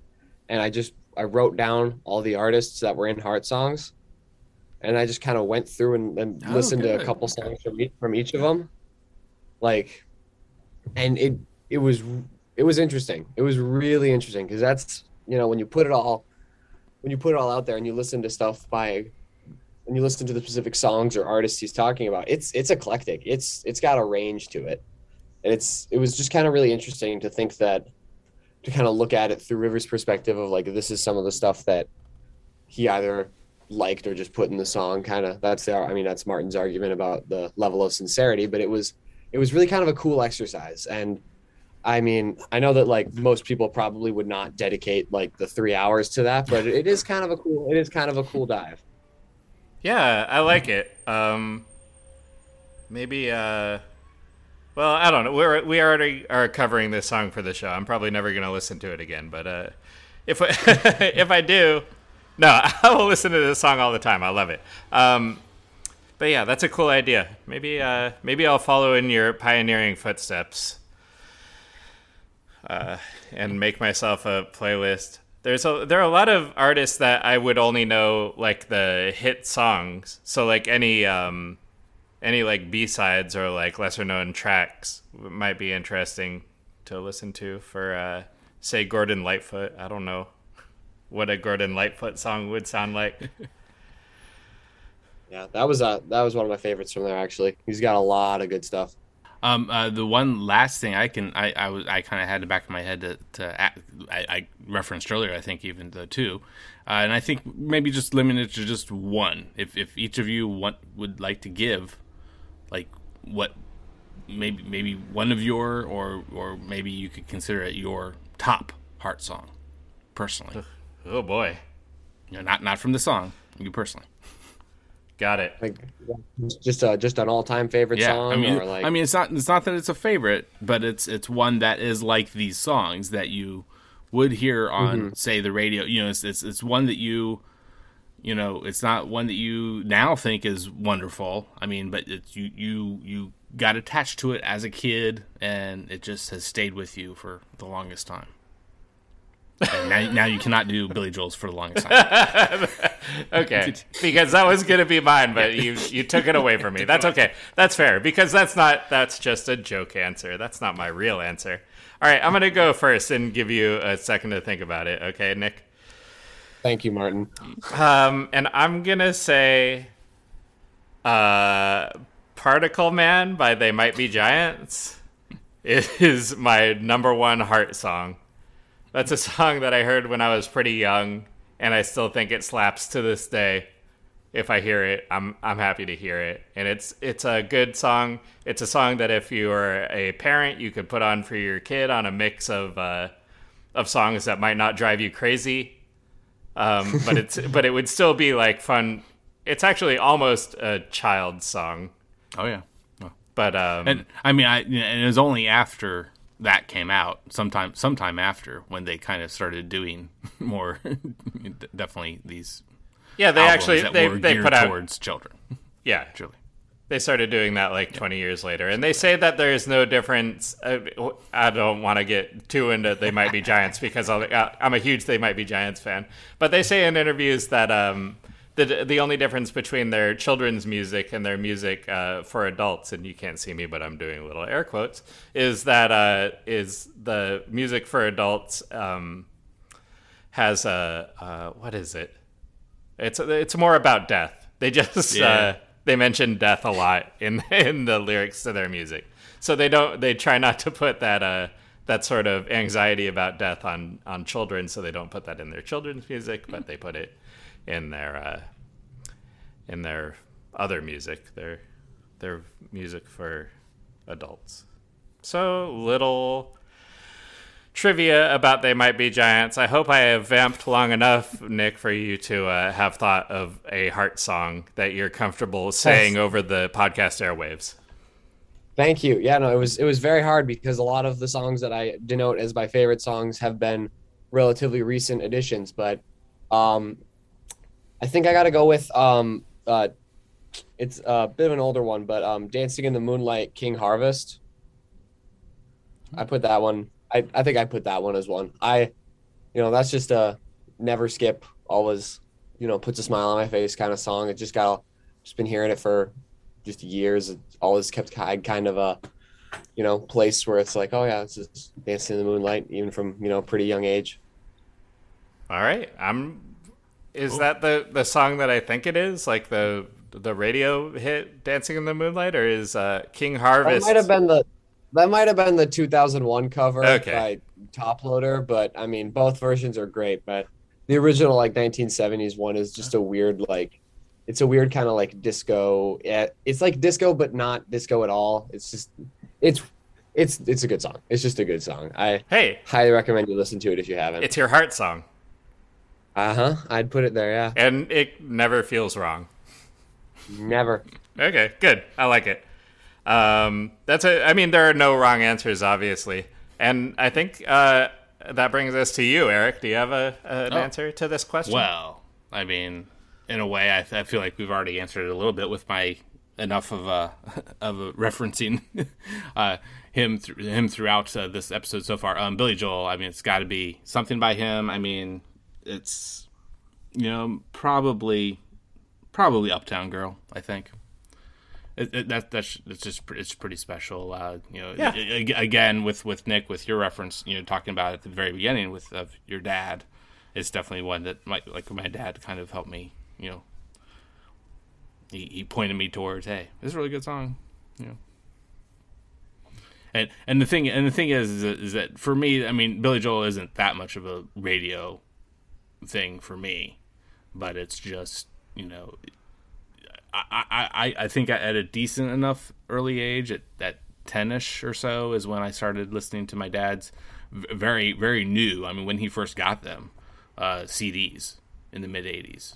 and I just I wrote down all the artists that were in Heart songs, and I just kind of went through and, and oh, listened good. to a couple songs from each, from each of them, like, and it it was it was interesting. It was really interesting because that's you know when you put it all when you put it all out there and you listen to stuff by and you listen to the specific songs or artists he's talking about, it's it's eclectic. It's it's got a range to it. And it's it was just kind of really interesting to think that to kind of look at it through Rivers' perspective of like this is some of the stuff that he either liked or just put in the song. Kind of that's the I mean that's Martin's argument about the level of sincerity, but it was it was really kind of a cool exercise and. I mean, I know that like most people probably would not dedicate like the three hours to that, but it is kind of a cool. It is kind of a cool dive. Yeah, I like it. Um, maybe. Uh, well, I don't know. We're we already are covering this song for the show. I'm probably never gonna listen to it again. But uh, if I, if I do, no, I will listen to this song all the time. I love it. Um, but yeah, that's a cool idea. Maybe uh, maybe I'll follow in your pioneering footsteps. Uh, and make myself a playlist. There's a there are a lot of artists that I would only know like the hit songs. So like any um any like B sides or like lesser known tracks might be interesting to listen to for uh say Gordon Lightfoot. I don't know what a Gordon Lightfoot song would sound like. Yeah, that was uh that was one of my favorites from there actually. He's got a lot of good stuff. Um, uh, the one last thing I can, I, I was, I kind of had in the back of my head to, to act, I, I referenced earlier. I think even the two, uh, and I think maybe just limit it to just one. If if each of you want would like to give, like what, maybe maybe one of your or or maybe you could consider it your top heart song, personally. oh boy, you know, not not from the song, you personally. Got it. Like just a just an all time favorite yeah, song. I mean, or like, I mean, it's not it's not that it's a favorite, but it's it's one that is like these songs that you would hear on, Mm-hmm. say, the radio. You know, it's, it's it's one that you, you know, it's not one that you now think is wonderful. I mean, but it's you you you got attached to it as a kid, and it just has stayed with you for the longest time. Now, now you cannot do Billy Joel's for the longest time. Okay, because that was gonna be mine, but you you took it away from me. That's okay. That's fair because that's not that's just a joke answer. That's not my real answer. All right, I'm gonna go first and give you a second to think about it. Okay, Nick. Thank you, Martin. Um, and I'm gonna say, uh, "Particle Man" by They Might Be Giants is my number one heart song. That's a song that I heard when I was pretty young, and I still think it slaps to this day. If I hear it, I'm I'm happy to hear it, and it's it's a good song. It's a song that if you are a parent, you could put on for your kid on a mix of uh, of songs that might not drive you crazy, um, but it's but it would still be like fun. It's actually almost a child song, oh yeah. Well, but um, And I mean, I and it was only after that came out, sometime sometime after when they kind of started doing more, definitely these. yeah, they actually they they put out towards children. yeah Truly, They started doing that like 20 years later. And they say that there's no difference. uh, I don't want to get too into They Might Be Giants because uh, I'm a huge They Might Be Giants fan. But they say in interviews that um, the, the only difference between their children's music and their music uh, for adults, and you can't see me, but I'm doing little air quotes, is that uh, is the music for adults um, has a, uh, what is it? It's it's more about death. They just Yeah. They mention death a lot in in the lyrics to their music. So they don't they try not to put that uh that sort of anxiety about death on on children. So they don't put that in their children's music, but they put it in their uh, in their other music, their their music for adults. So little trivia about they might be giants. I hope I have vamped long enough, Nick, for you to uh, have thought of a heart song that you're comfortable saying over the podcast airwaves. Thank you. Yeah, no, it was it was very hard because a lot of the songs that I denote as my favorite songs have been relatively recent additions, but um I think I got to go with um uh it's a bit of an older one, but um Dancing in the Moonlight King Harvest. I put that one. I I think I put that one as one. I you know, that's just a never skip, always, you know, puts a smile on my face kind of song. It just got just been hearing it for just years. It always kept ki- kind of a, you know, place where it's like, oh yeah, it's just dancing in the moonlight, even from you know pretty young age. All right, I'm. Is that the the song that I think it is? Like the the radio hit "Dancing in the Moonlight," or is uh, King That Harvest? might have been the, That might have been the 2001 cover Okay. by Toploader, but I mean, both versions are great. But the original, like 1970s one, is just a weird, like, it's a weird kind of like disco. Yeah, it's like disco, but not disco at all. It's just, it's, it's, it's a good song. It's just a good song. I Hey, highly recommend you listen to it if you haven't. it's your heart song, Uh huh. I'd put it there. Yeah. and it never feels wrong. Never. Okay, good. I like it. Um, that's a. I mean, there are no wrong answers, obviously, and I think uh, that brings us to you, Eric. Do you have a, an Oh. answer to this question? Well, I mean, in a way, I, I feel like we've already answered it a little bit with my enough of a of a referencing uh, him th- him throughout uh, this episode so far. Um, Billy Joel. I mean, it's got to be something by him. I mean, it's you know probably probably Uptown Girl. I think. It, it, that that's it's just it's pretty special. Uh, you know, Yeah. a- again with with Nick with your reference, you know, talking about at the very beginning with of your dad, it's definitely one that my like my dad kind of helped me. You know, he he pointed me towards, hey, this is a really good song. You know. And and the thing and the thing is, is is that for me, I mean, Billy Joel isn't that much of a radio thing for me, but it's just you know I, I, I- think at a decent enough early age, at that ten-ish or so, is when I started listening to my dad's very very new. I mean, when he first got them, uh, CDs in the mid '80s.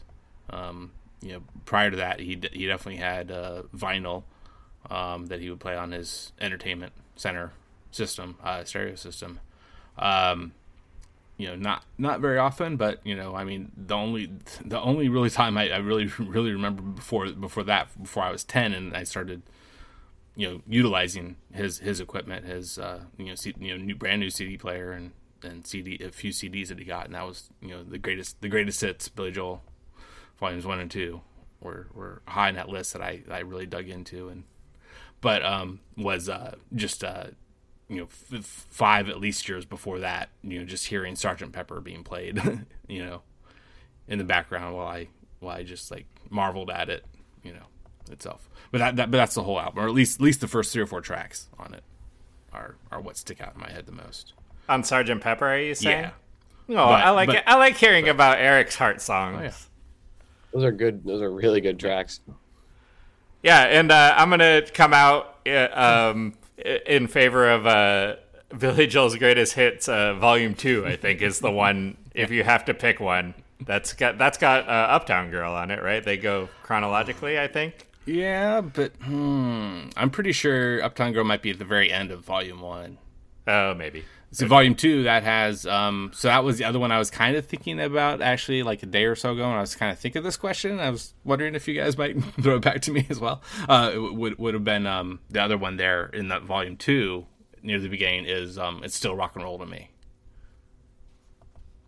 Um, you know, prior to that, he he definitely had uh, vinyl um, that he would play on his entertainment center system, uh, stereo system. Um, you know, not not very often, but you know, I mean, the only the only really time I, I really really remember before before that before I was ten and I started, you know, utilizing his his equipment, his uh, you know, C, you know, new brand new CD player and and CD a few CDs that he got, and that was you know the greatest the greatest hits Billy Joel, volumes one and two were were high in that list that I I really dug into and but um was uh just uh you know f- f- five at least years before that you know just hearing sergeant pepper being played you know in the background while i while i just like marveled at it you know itself but that, that but that's the whole album or at least at least the first three or four tracks on it are are what stick out in my head the most On Sergeant Pepper, are you saying? yeah Oh, I like but- it. I like hearing about Eric's heart songs. Oh, yeah. Those are good. Those are really good tracks. Yeah, and uh, I'm gonna come out uh, um, i- in favor of uh, Billy Joel's greatest hits, uh, Volume Two. I think is the one. If you have to pick one, that's got that's got uh, Uptown Girl on it, right? They go chronologically, I think. yeah but hmm, i'm pretty sure uptown girl might be at the very end of volume one Oh, maybe. So volume two that has um so that was the other one I was kind of thinking about actually like a day or so ago and I was kind of thinking of this question I was wondering if you guys might throw it back to me as well uh it would would have been um the other one there in that volume two near the beginning is um it's still rock and roll to me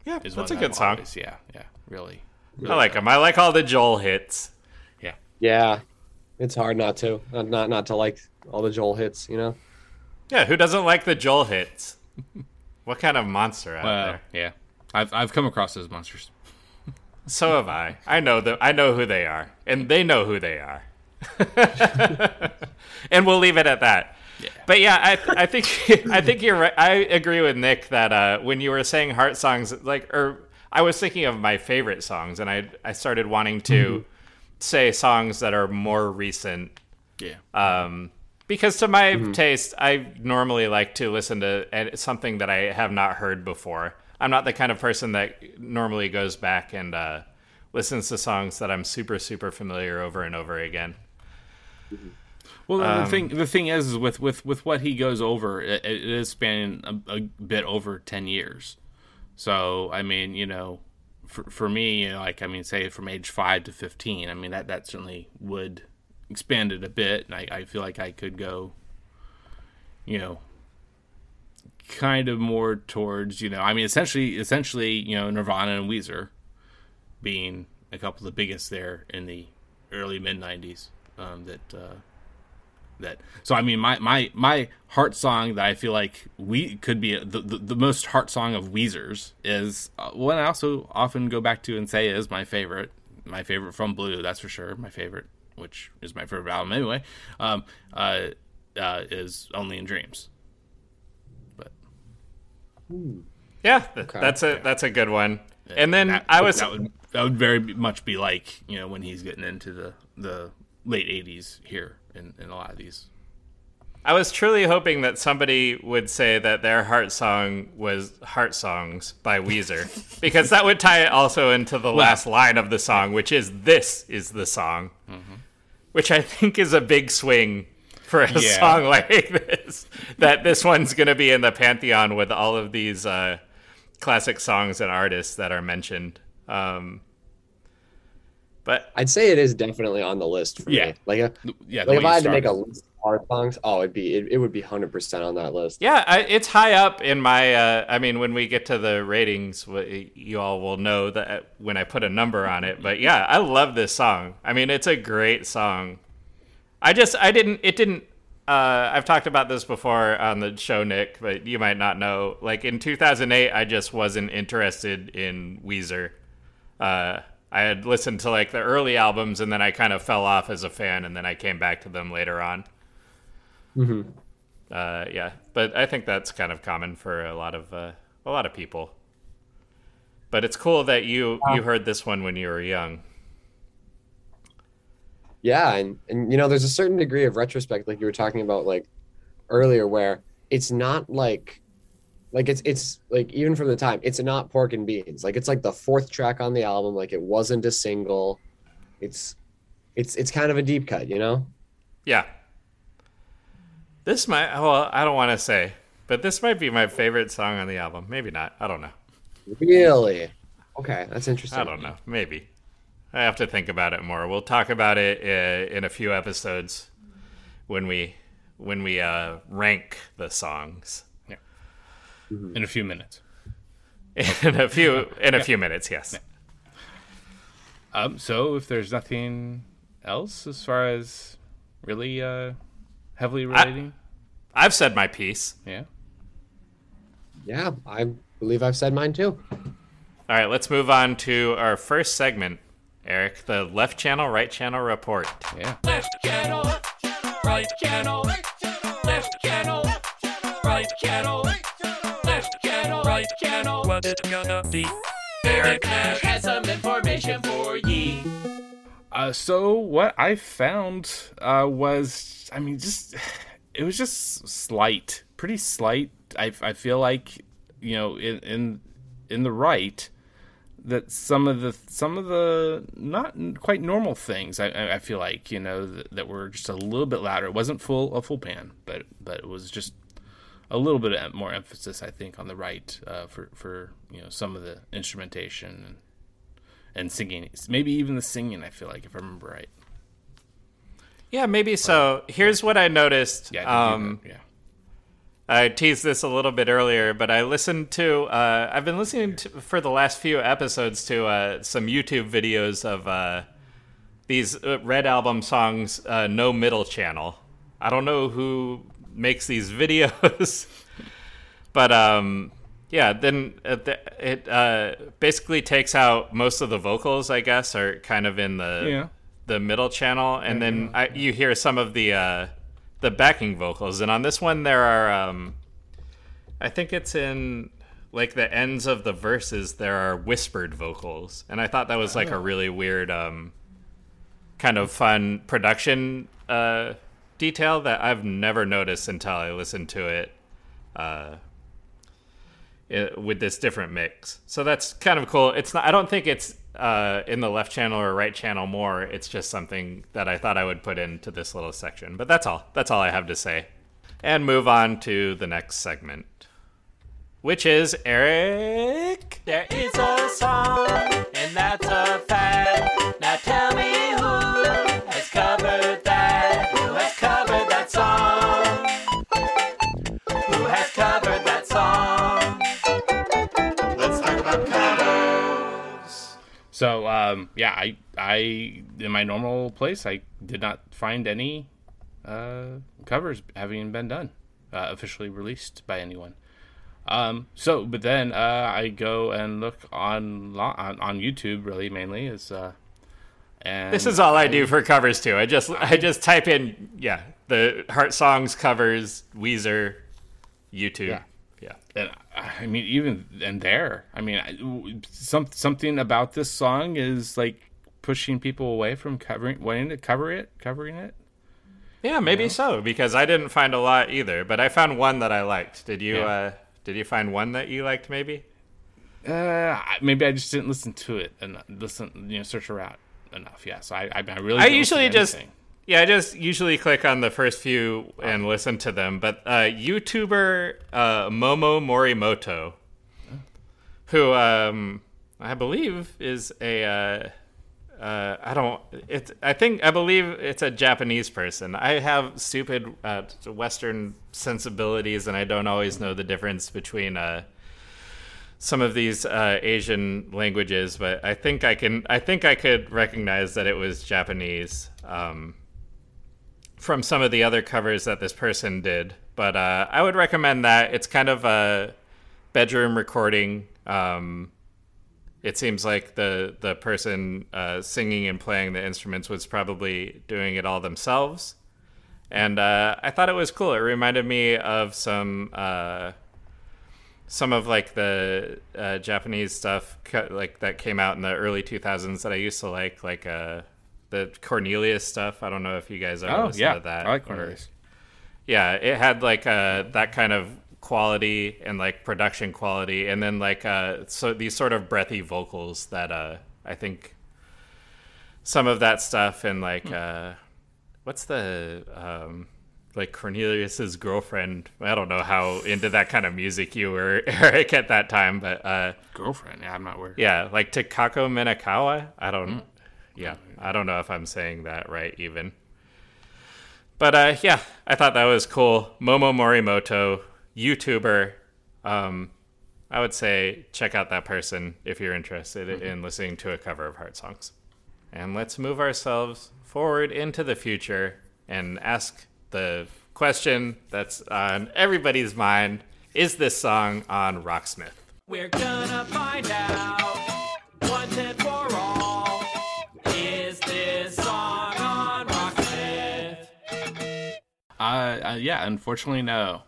Yeah, is that's a one good that song. always- yeah yeah really, really I like them. I like all the Joel hits. yeah Yeah, it's hard not to not not, not to like all the Joel hits. You know. Yeah, who doesn't like the Joel hits? What kind of monster out uh, there? yeah I've I've come across those monsters So have I. I know them. I know who they are, and they know who they are. and we'll leave it at that. But yeah, I I think I think you're right. I agree with Nick that uh, when you were saying heart songs, like, or I was thinking of my favorite songs, and I I started wanting to say songs that are more recent yeah um, because to my taste, I normally like to listen to something that I have not heard before. I'm not the kind of person that normally goes back and uh, listens to songs that I'm super super familiar over and over again. Well, Um, the thing the thing is, is with with with what he goes over, it, it is spanning a, a bit over ten years. So I mean, you know, for for me, you know, like I mean, say from age five to fifteen, I mean that that certainly would expand it a bit, and I, I feel like I could go, you know, kind of more towards you know, I mean, essentially, essentially, you know, Nirvana and Weezer being a couple of the biggest there in the early mid '90s. Um, that uh, that so i mean my my my heart song that i feel like we could be the, the, the most heart song of weezer's is uh, one i also often go back to and say is my favorite my favorite from blue that's for sure my favorite which is my favorite album anyway um uh, uh is only in dreams But Yeah, th- Okay. that's a that's a good one. And then That- I was that would that would very much be like you know when he's getting into the the late '80s here in, in a lot of these. I was truly hoping that somebody would say that their heart song was Heart Songs by Weezer, because that would tie it also into the last line of the song, which is "This is the song," which I think is a big swing for a Yeah. song like this. That this one's going to be in the pantheon with all of these uh, classic songs and artists that are mentioned. Um, but I'd say it is definitely on the list for Yeah. me. Like, a, Yeah, like if I you had to make a list of songs, oh, it'd be it, it would be hundred percent on that list. Yeah, I, it's high up in my. Uh, I mean, when we get to the ratings, you all will know that when I put a number on it. But yeah, I love this song. I mean, it's a great song. I just, I didn't, it didn't. Uh, I've talked about this before on the show, Nick, but you might not know. Like in 2008, I just wasn't interested in Weezer. Uh, I had listened to like the early albums, and then I kind of fell off as a fan, and then I came back to them later on. Uh, yeah, but I think that's kind of common for a lot of uh, a lot of people. But it's cool that you you heard this one when you were young. Yeah, and and you know, there's a certain degree of retrospect, like you were talking about like earlier, where it's not like like it's it's like even from the time, it's not pork and beans. Like it's like the fourth track on the album, like it wasn't a single. It's it's it's kind of a deep cut, you know? Yeah. This might well, I don't want to say, but this might be my favorite song on the album. Maybe not. I don't know. Really? Okay, that's interesting. I don't know. Maybe. I have to think about it more. We'll talk about it uh, in a few episodes when we when we uh, rank the songs in a few minutes. in a few in a few minutes. Yes. Um, so if there's nothing else as far as really uh, heavily relating, I've said my piece. yeah. Yeah, I believe I've said mine too. All right, let's move on to our first segment, Eric, the left channel, right channel report. Yeah. Left channel, right channel, left channel, right channel, left channel, right channel. What it gonna be? Eric Nash has some information for ye. Uh, so what I found uh, was, I mean, just it was just slight, pretty slight. I, I feel like you know in in in the right that some of the some of the not quite normal things I- I, feel like you know that, that were just a little bit louder. It wasn't full a full pan, but but it was just a little bit more emphasis I think on the right uh, for for you know some of the instrumentation and singing. Maybe even the singing. I feel like if I remember right. Yeah, maybe so. Here's what I noticed. Yeah. I um, yeah. I teased this a little bit earlier, but I listened to. Uh, I've been listening to, for the last few episodes to uh, some YouTube videos of uh, these uh, Red Album songs, uh, No Middle Channel. I don't know who makes these videos, but um, yeah. Then uh, it uh, basically takes out most of the vocals. I guess are kind of in the Yeah. the middle channel, and then I, you hear some of the uh, the backing vocals. And on this one, there are, um, I think it's in like the ends of the verses. There are whispered vocals, and I thought that was like a really weird, um, kind of fun production uh, detail that I've never noticed until I listened to it. With this different mix. So that's kind of cool. It's not I don't think it's uh, in the left channel or right channel more. It's just something that I thought I would put into this little section. But that's all. That's all I have to say. And move on to the next segment. Which is Eric. There is I I in my normal place I did not find any uh, covers having been done uh, officially released by anyone. Um, so but then uh, I go and look on on, on YouTube really mainly is uh, and This is all I do for covers too. I just I just type in yeah the Heart Songs covers Weezer YouTube. Yeah. Yeah. And I mean, even and there, I mean, I- some something about this song is like pushing people away from covering, wanting to cover it, covering it. Yeah, maybe so because I didn't find a lot either, but I found one that I liked. Did you Yeah. uh did you find one that you liked maybe? Uh, maybe I just didn't listen to it and listen, you know, search around enough. Yeah, so I, I, I really, I usually just yeah, I just usually click on the first few and listen to them. But uh, YouTuber uh, Momo Morimoto, who um, I believe is a uh, uh, I don't it's I think I believe it's a Japanese person. I have stupid uh, Western sensibilities, and I don't always know the difference between. Uh, some of these uh, Asian languages, but I think I can. I think I could recognize that it was Japanese um, from some of the other covers that this person did. But uh, I would recommend that. It's kind of a bedroom recording. Um, it seems like the the person uh, singing and playing the instruments was probably doing it all themselves, and uh, I thought it was cool. It reminded me of some. Uh, some of like the uh, Japanese stuff like that came out in the early 2000s that I used to like like uh the Cornelius stuff. I don't know if you guys ever Oh listened yeah, to that. I like or- Cornelius. yeah, it had like uh that kind of quality and like production quality and then like uh so these sort of breathy vocals that uh I think some of that stuff and like uh what's the um like Cornelius's girlfriend. I don't know how into that kind of music you were, Eric, at that time, but uh, Girlfriend, yeah, I'm not worried. yeah, like Takako Minakawa. I don't, yeah, I don't know if I'm saying that right, even. But uh, yeah, I thought that was cool. Momo Morimoto, YouTuber. Um, I would say check out that person if you're interested in listening to a cover of Heart Songs. And let's move ourselves forward into the future and ask the question that's on everybody's mind Is this song on Rocksmith? We're gonna find out once and for all. Is this song on Rocksmith? Uh, uh, yeah, unfortunately, no.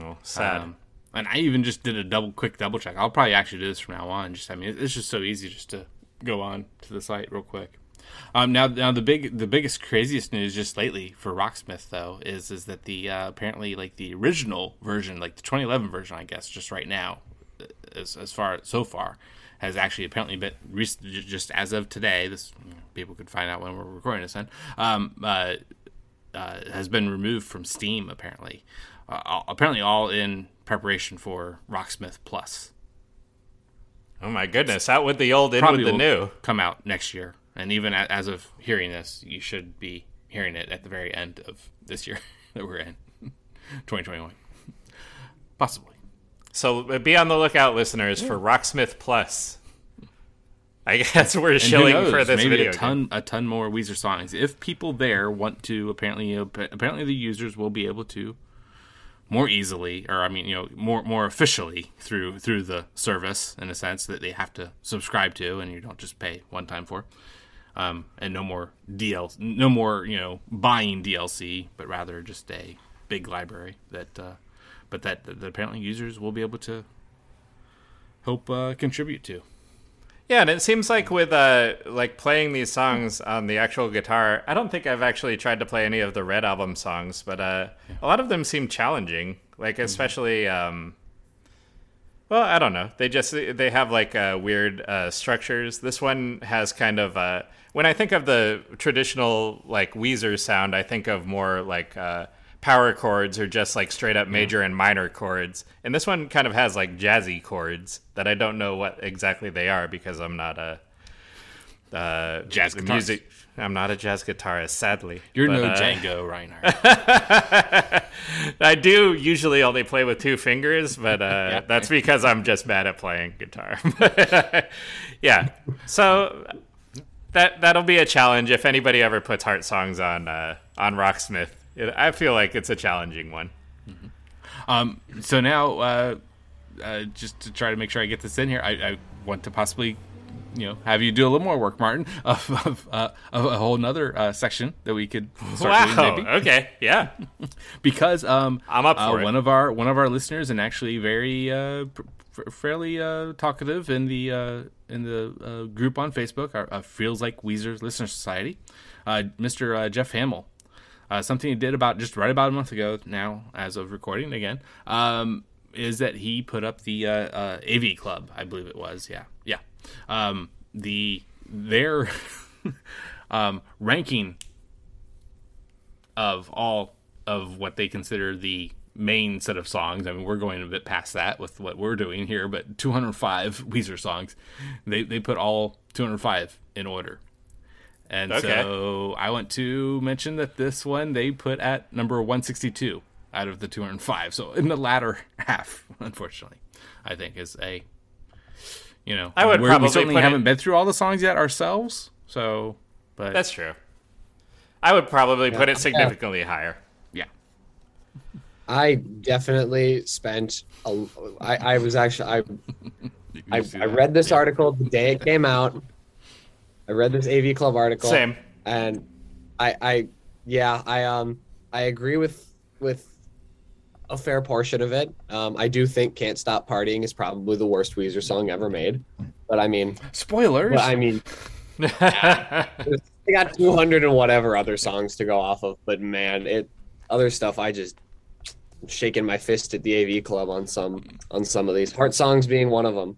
Oh, sad. Um, and I even just did a double, quick double check. I'll probably actually do this from now on. Just, I mean, it's just so easy just to go on to the site real quick. Um, now, now the big, the biggest, craziest news just lately for Rocksmith though is is that the uh, apparently like the original version, like the 2011 version, I guess, just right now, as as far so far, has actually apparently been just as of today. This people could find out when we're recording this. Then, um, uh, uh, has been removed from Steam. Apparently, uh, apparently all in preparation for Rocksmith Plus. oh my goodness, out with the old, in Probably with the new. come out next year. And even as of hearing this, you should be hearing it at the very end of this year that we're in, 2021, possibly. So uh, be on the lookout, listeners, for Rocksmith Plus. I guess we're And shilling for this maybe video. a ton, a ton more Weezer songs. If people there want to, apparently, apparently the users will be able to more easily, or I mean, you know, more more officially through through the service in a sense that they have to subscribe to, and you don't just pay one time for. Um, and no more DL, no more you know buying DLC, but rather just a big library that, uh, but that, that apparently users will be able to help uh, contribute to. Yeah, and it seems like with uh like playing these songs on the actual guitar, I don't think I've actually tried to play any of the Red album songs, but uh a lot of them seem challenging. Like especially um well, I don't know. They just they have like uh, weird uh, structures. This one has kind of uh, when I think of the traditional like Weezer sound, I think of more like uh, power chords or just like straight up major and minor chords. And this one kind of has like jazzy chords that I don't know what exactly they are because I'm not a uh, Jazz guitarist. music. I'm not a jazz guitarist, sadly. You're But, no uh, Django Reinhardt. I do usually only play with two fingers, but uh, that's because I'm just bad at playing guitar. yeah, so that that'll be a challenge if anybody ever puts heart songs on uh, on Rocksmith. It, I feel like it's a challenging one. Um, so now, uh, uh, just to try to make sure I get this in here, I, I want to possibly you know have you do a little more work, Martin, of of, uh, of a whole nother uh, section that we could start Wow. doing maybe Okay. Yeah. because um I'm up uh, for it. one of our one of our listeners and actually very uh pr- fairly uh talkative in the uh in the uh, group on Facebook our uh, feels like Weezer listener society uh Mr. Uh, Jeff Hamill uh, something he did about just right about a month ago now as of recording again um is that he put up the uh, uh AV club I believe it was yeah yeah um the their um ranking of all of what they consider the main set of songs. I mean, we're going a bit past that with what we're doing here, but 205 Weezer songs, they they put all 205 in order. And Okay. so I want to mention that this one they put at number 162 out of the 205. So in the latter half, unfortunately, I think is a you know I would we're- probably we certainly put haven't been through all the songs yet ourselves. So, but That's true. I would probably put it significantly higher. yeah. I definitely spent. A, I, I was actually. I I, I read this article the day it came out. I read this AV Club article. Same. And I, I, yeah, I um, I agree with with a fair portion of it. Um, I do think "Can't Stop Partying" is probably the worst Weezer song ever made. But I mean, Spoilers. but I mean, they got 200 and whatever other songs to go off of. But man, it other stuff I just shaking my fist at the AV Club on some on some of these heart songs being one of them.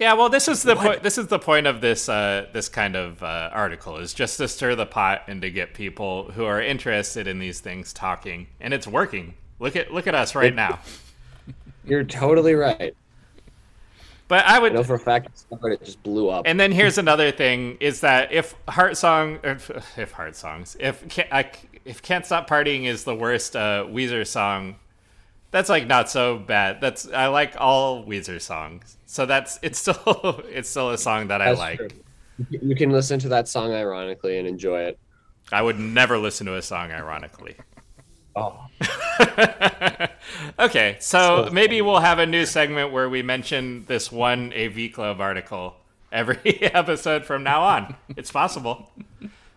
Yeah, well, this is the point. This is the point of this uh, this kind of uh, article is just to stir the pot and to get people who are interested in these things talking, and it's working. Look at look at us right now. You're totally right. But I I would know for a fact it just blew up. And then here's another thing: is that if heart song, if, if heart songs, if I, if can't stop partying is the worst uh, Weezer song, that's like not so bad. That's I like all Weezer songs, so that's it's still it's still a song that I like. true. You- can listen to that song ironically and enjoy it. I would never listen to a song ironically. Oh, Okay, so So maybe we'll have a new segment where we mention this one AV Club article every episode from now on. It's possible.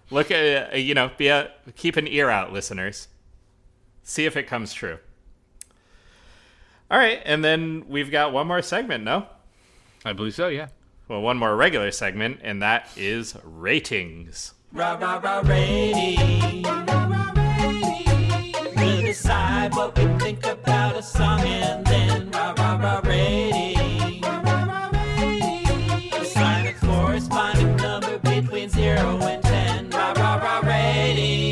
Look at uh, you know, be a keep an ear out, listeners. See if it comes true. All right, and then we've got one more segment. No, I believe so. Yeah. well, one more regular segment, and that is ratings. Rah rah rah rating. We'll decide what we think about a song and then rah rah rah rating. Assign a corresponding number between zero and ten. Rah rah rah ratings.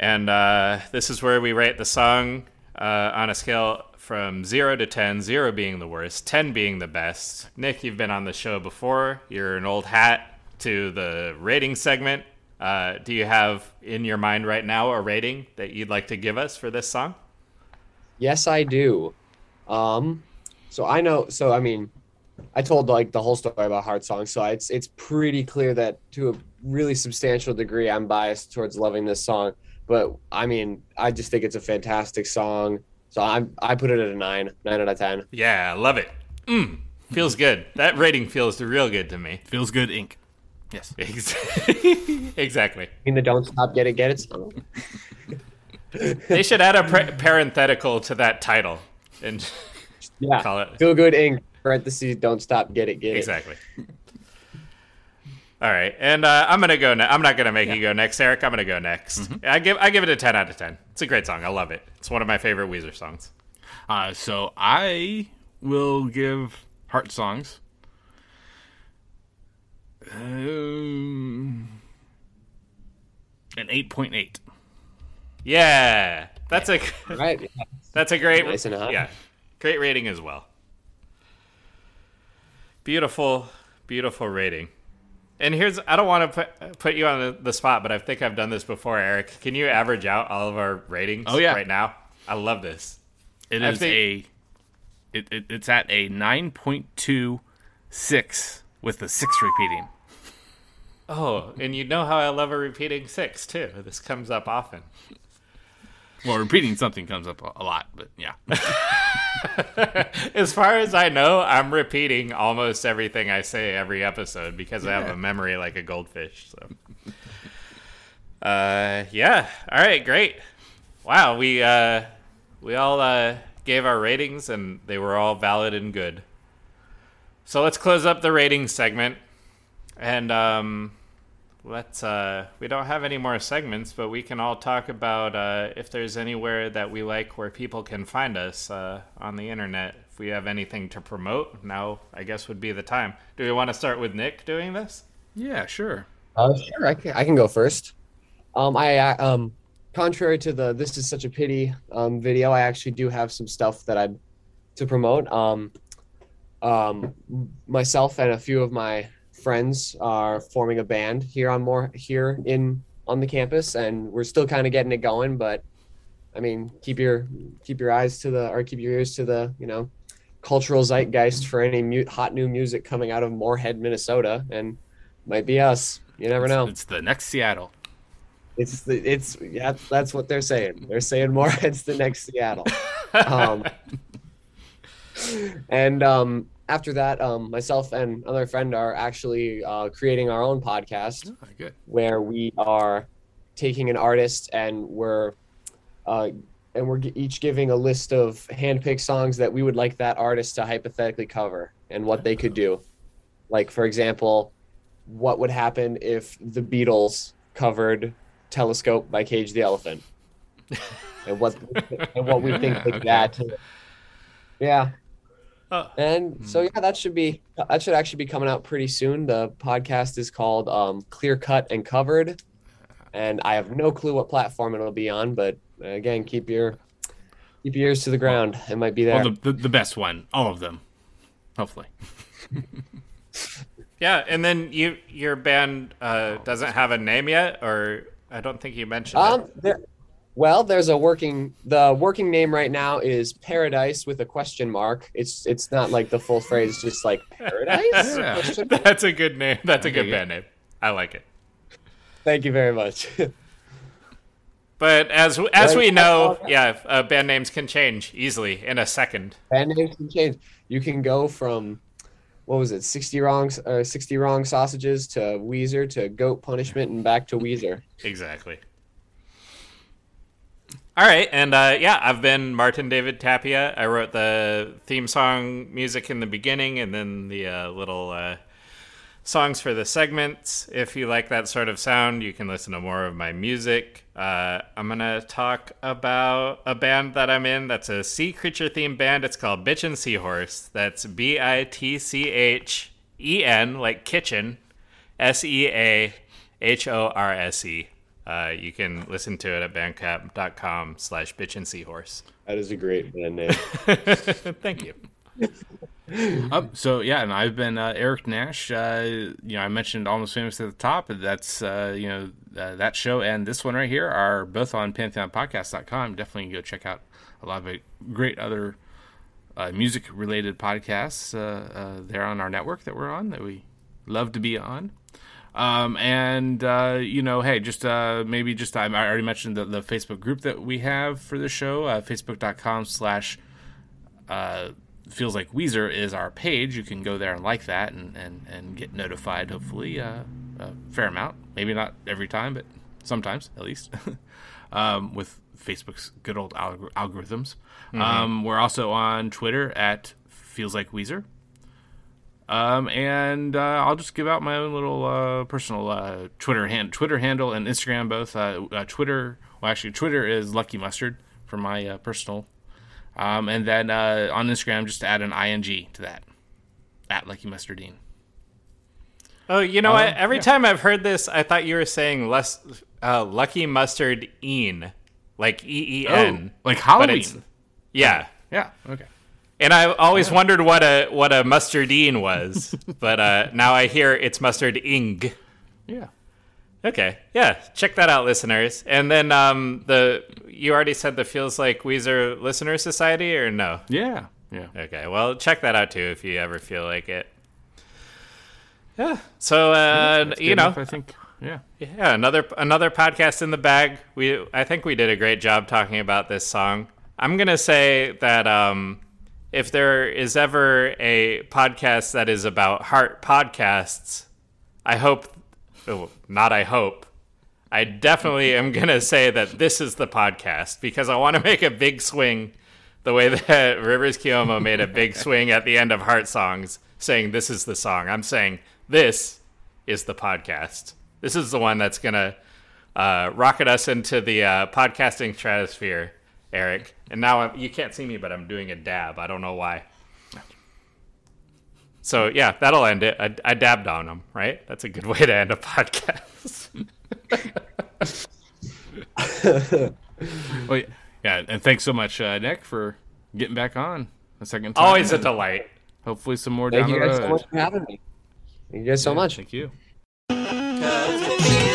And uh, this is where we rate the song uh, on a scale from 0 to 10, 0 being the worst, 10 being the best. Nick, you've been on the show before. You're an old hat to the rating segment. Uh, do you have in your mind right now a rating that you'd like to give us for this song? yes, I do. Um, so I know. So I mean, I told like the whole story about heart songs, so it's it's pretty clear that to a really substantial degree, I'm biased towards loving this song. But I mean, I just think it's a fantastic song. So I'm I put it at a nine, nine out of ten. Yeah, I love it. Mm, feels good. That rating feels real good to me. Feels good. Ink. Yes. Ex- exactly. I mean, the "Don't Stop, Get It, Get It" song. They should add a par- parenthetical to that title and Yeah, Call it- feel good ink. Parentheses, don't stop, get it, get it. Exactly. All right, and uh, I'm gonna go. Ne- I'm not gonna make you go next, Eric. I'm gonna go next. I give I give it a 10 out of 10. It's a great song. I love it. It's one of my favorite Weezer songs. Uh, so I will give Heart Songs. Um, an eight point eight. Yeah, that's a Right? That's a great Nice and yeah, great rating as well. Beautiful, beautiful rating. And here's I don't want to put put you on the, spot, but I think I've done this before, Eric. Can you average out all of our ratings? Oh, yeah. right now. I love this. It I is think- a. It, it, it's at a nine point two six with the six repeating. Oh, and you know how I love a repeating six too. This comes up often. Well, repeating something comes up a lot, but yeah. as far as I know, I'm repeating almost everything I say every episode because I have a memory like a goldfish. So, uh, yeah. All right, great. Wow, we uh, we all uh, gave our ratings and they were all valid and good. So let's close up the ratings segment, and um, let's. Uh, we don't have any more segments, but we can all talk about uh, if there's anywhere that we like where people can find us uh, on the internet. If we have anything to promote, now I guess would be the time. Do we want to start with Nick doing this? Yeah, sure. Uh, sure, I can, I can go first. Um, I uh, um, contrary to the "This is such a pity" um, video, I actually do have some stuff that I'd to promote. Um, um, myself and a few of my friends are forming a band here on more here in on the campus, and we're still kind of getting it going. But I mean, keep your keep your eyes to the or keep your ears to the you know cultural zeitgeist for any mu- hot new music coming out of Moorhead, Minnesota, and might be us. You never know. It's the next Seattle. It's the it's yeah that's what they're saying. They're saying Moorhead's the next Seattle. Um, and um, after that, um, myself and another friend are actually uh, creating our own podcast Oh, where we are taking an artist and we're uh, and we're each giving a list of handpicked songs that we would like that artist to hypothetically cover and what they could do. Like for example, what would happen if the Beatles covered "Telescope" by Cage the Elephant, and what and what we think like Okay. that. Yeah. Oh. And so yeah, that should be that should actually be coming out pretty soon. The podcast is called um, Clear Cut and Covered, and I have no clue what platform it'll be on. But uh, again, keep your keep your ears to the ground. It might be there. Well, the, the the best one, all of them, hopefully. Yeah, and then you your band uh, doesn't have a name yet, or I don't think you mentioned um, it. there, well, there's a working the working name right now is Paradise with a question mark. It's it's not like the full phrase, just like Paradise. Yeah. That's a good name. That's a good band name. I like it. Thank you very much. But as as we know, yeah, uh, band names can change easily in a second. band names can change. You can go from what was it, sixty wrong, uh, sixty wrong sausages to Weezer to Goat Punishment and back to Weezer. Exactly. All right, and uh, yeah, I've been Martin David Tapia. I wrote the theme song music in the beginning, and then the uh, little uh, songs for the segments. If you like that sort of sound, you can listen to more of my music. Uh, I'm gonna talk about a band that I'm in. That's a sea creature themed band. It's called Bitchen Seahorse. That's B I T C H E N, like kitchen, S E A H O R S E. Uh, you can listen to it at bandcamp.com slash bitchen seahorse. That is a great band name. Thank you. Um, so yeah, and I've been uh, Eric Nash. Uh, you know, I mentioned Almost Famous at the top. That's uh, you know uh, that show and this one right here are both on PantheonPodcast.com. Definitely go check out a lot of great other uh, music related podcasts uh, uh, there on our network that we're on that we love to be on. Um, and uh, you know, hey, just uh, maybe just I, I already mentioned the, the Facebook group that we have for the show, uh, facebook.com slash uh, feels like Weezer is our page. You can go there and like that and, and, and get notified, hopefully, uh, a fair amount. Maybe not every time, but sometimes at least. um, with Facebook's good old algor- algorithms. Um, we're also on Twitter at feels like Weezer. Um, and uh, I'll just give out my own little uh, personal uh, Twitter hand, Twitter handle and Instagram both. Uh, uh, Twitter, well, actually, Twitter is Lucky Mustard for my uh, personal, um, and then uh, on Instagram, just to add an ing to that at Lucky Mustardine. Oh, you know what? Um, Every yeah. time I've heard this, I thought you were saying less uh, Lucky Mustard Een, like E E N. like But Halloween. Yeah. Yeah. Okay. And I always wondered what a what a mustardine was, but uh, now I hear it's mustard ing. Yeah. Okay, yeah, check that out, listeners. And then um, the you already said the feels like Weezer Listener Society, or no? Yeah. Yeah. Okay, well, check that out too if you ever feel like it. Yeah. So uh, That's you know, enough, I think. Yeah. yeah, another another podcast in the bag. We I think we did a great job talking about this song. I'm gonna say that um, if there is ever a podcast that is about heart podcasts, I hope, oh, not I hope, I definitely am gonna say that this is the podcast because I want to make a big swing, the way that Rivers Cuomo made a big swing at the end of Heart Songs, saying this is the song. I'm saying this is the podcast. This is the one that's gonna uh, rocket us into the uh, podcasting stratosphere, Eric. And now I'm, you can't see me, but I'm doing a dab. I don't know why. So yeah, that'll end it. I, I dabbed on him, right? That's a good way to end a podcast. Well, yeah, yeah, and thanks so much, uh, Nick, for getting back on a second time. Always a delight. Hopefully, some more Thank down you guys so much for having me. Thank you guys so Yeah, much. Thank you. Cause it feels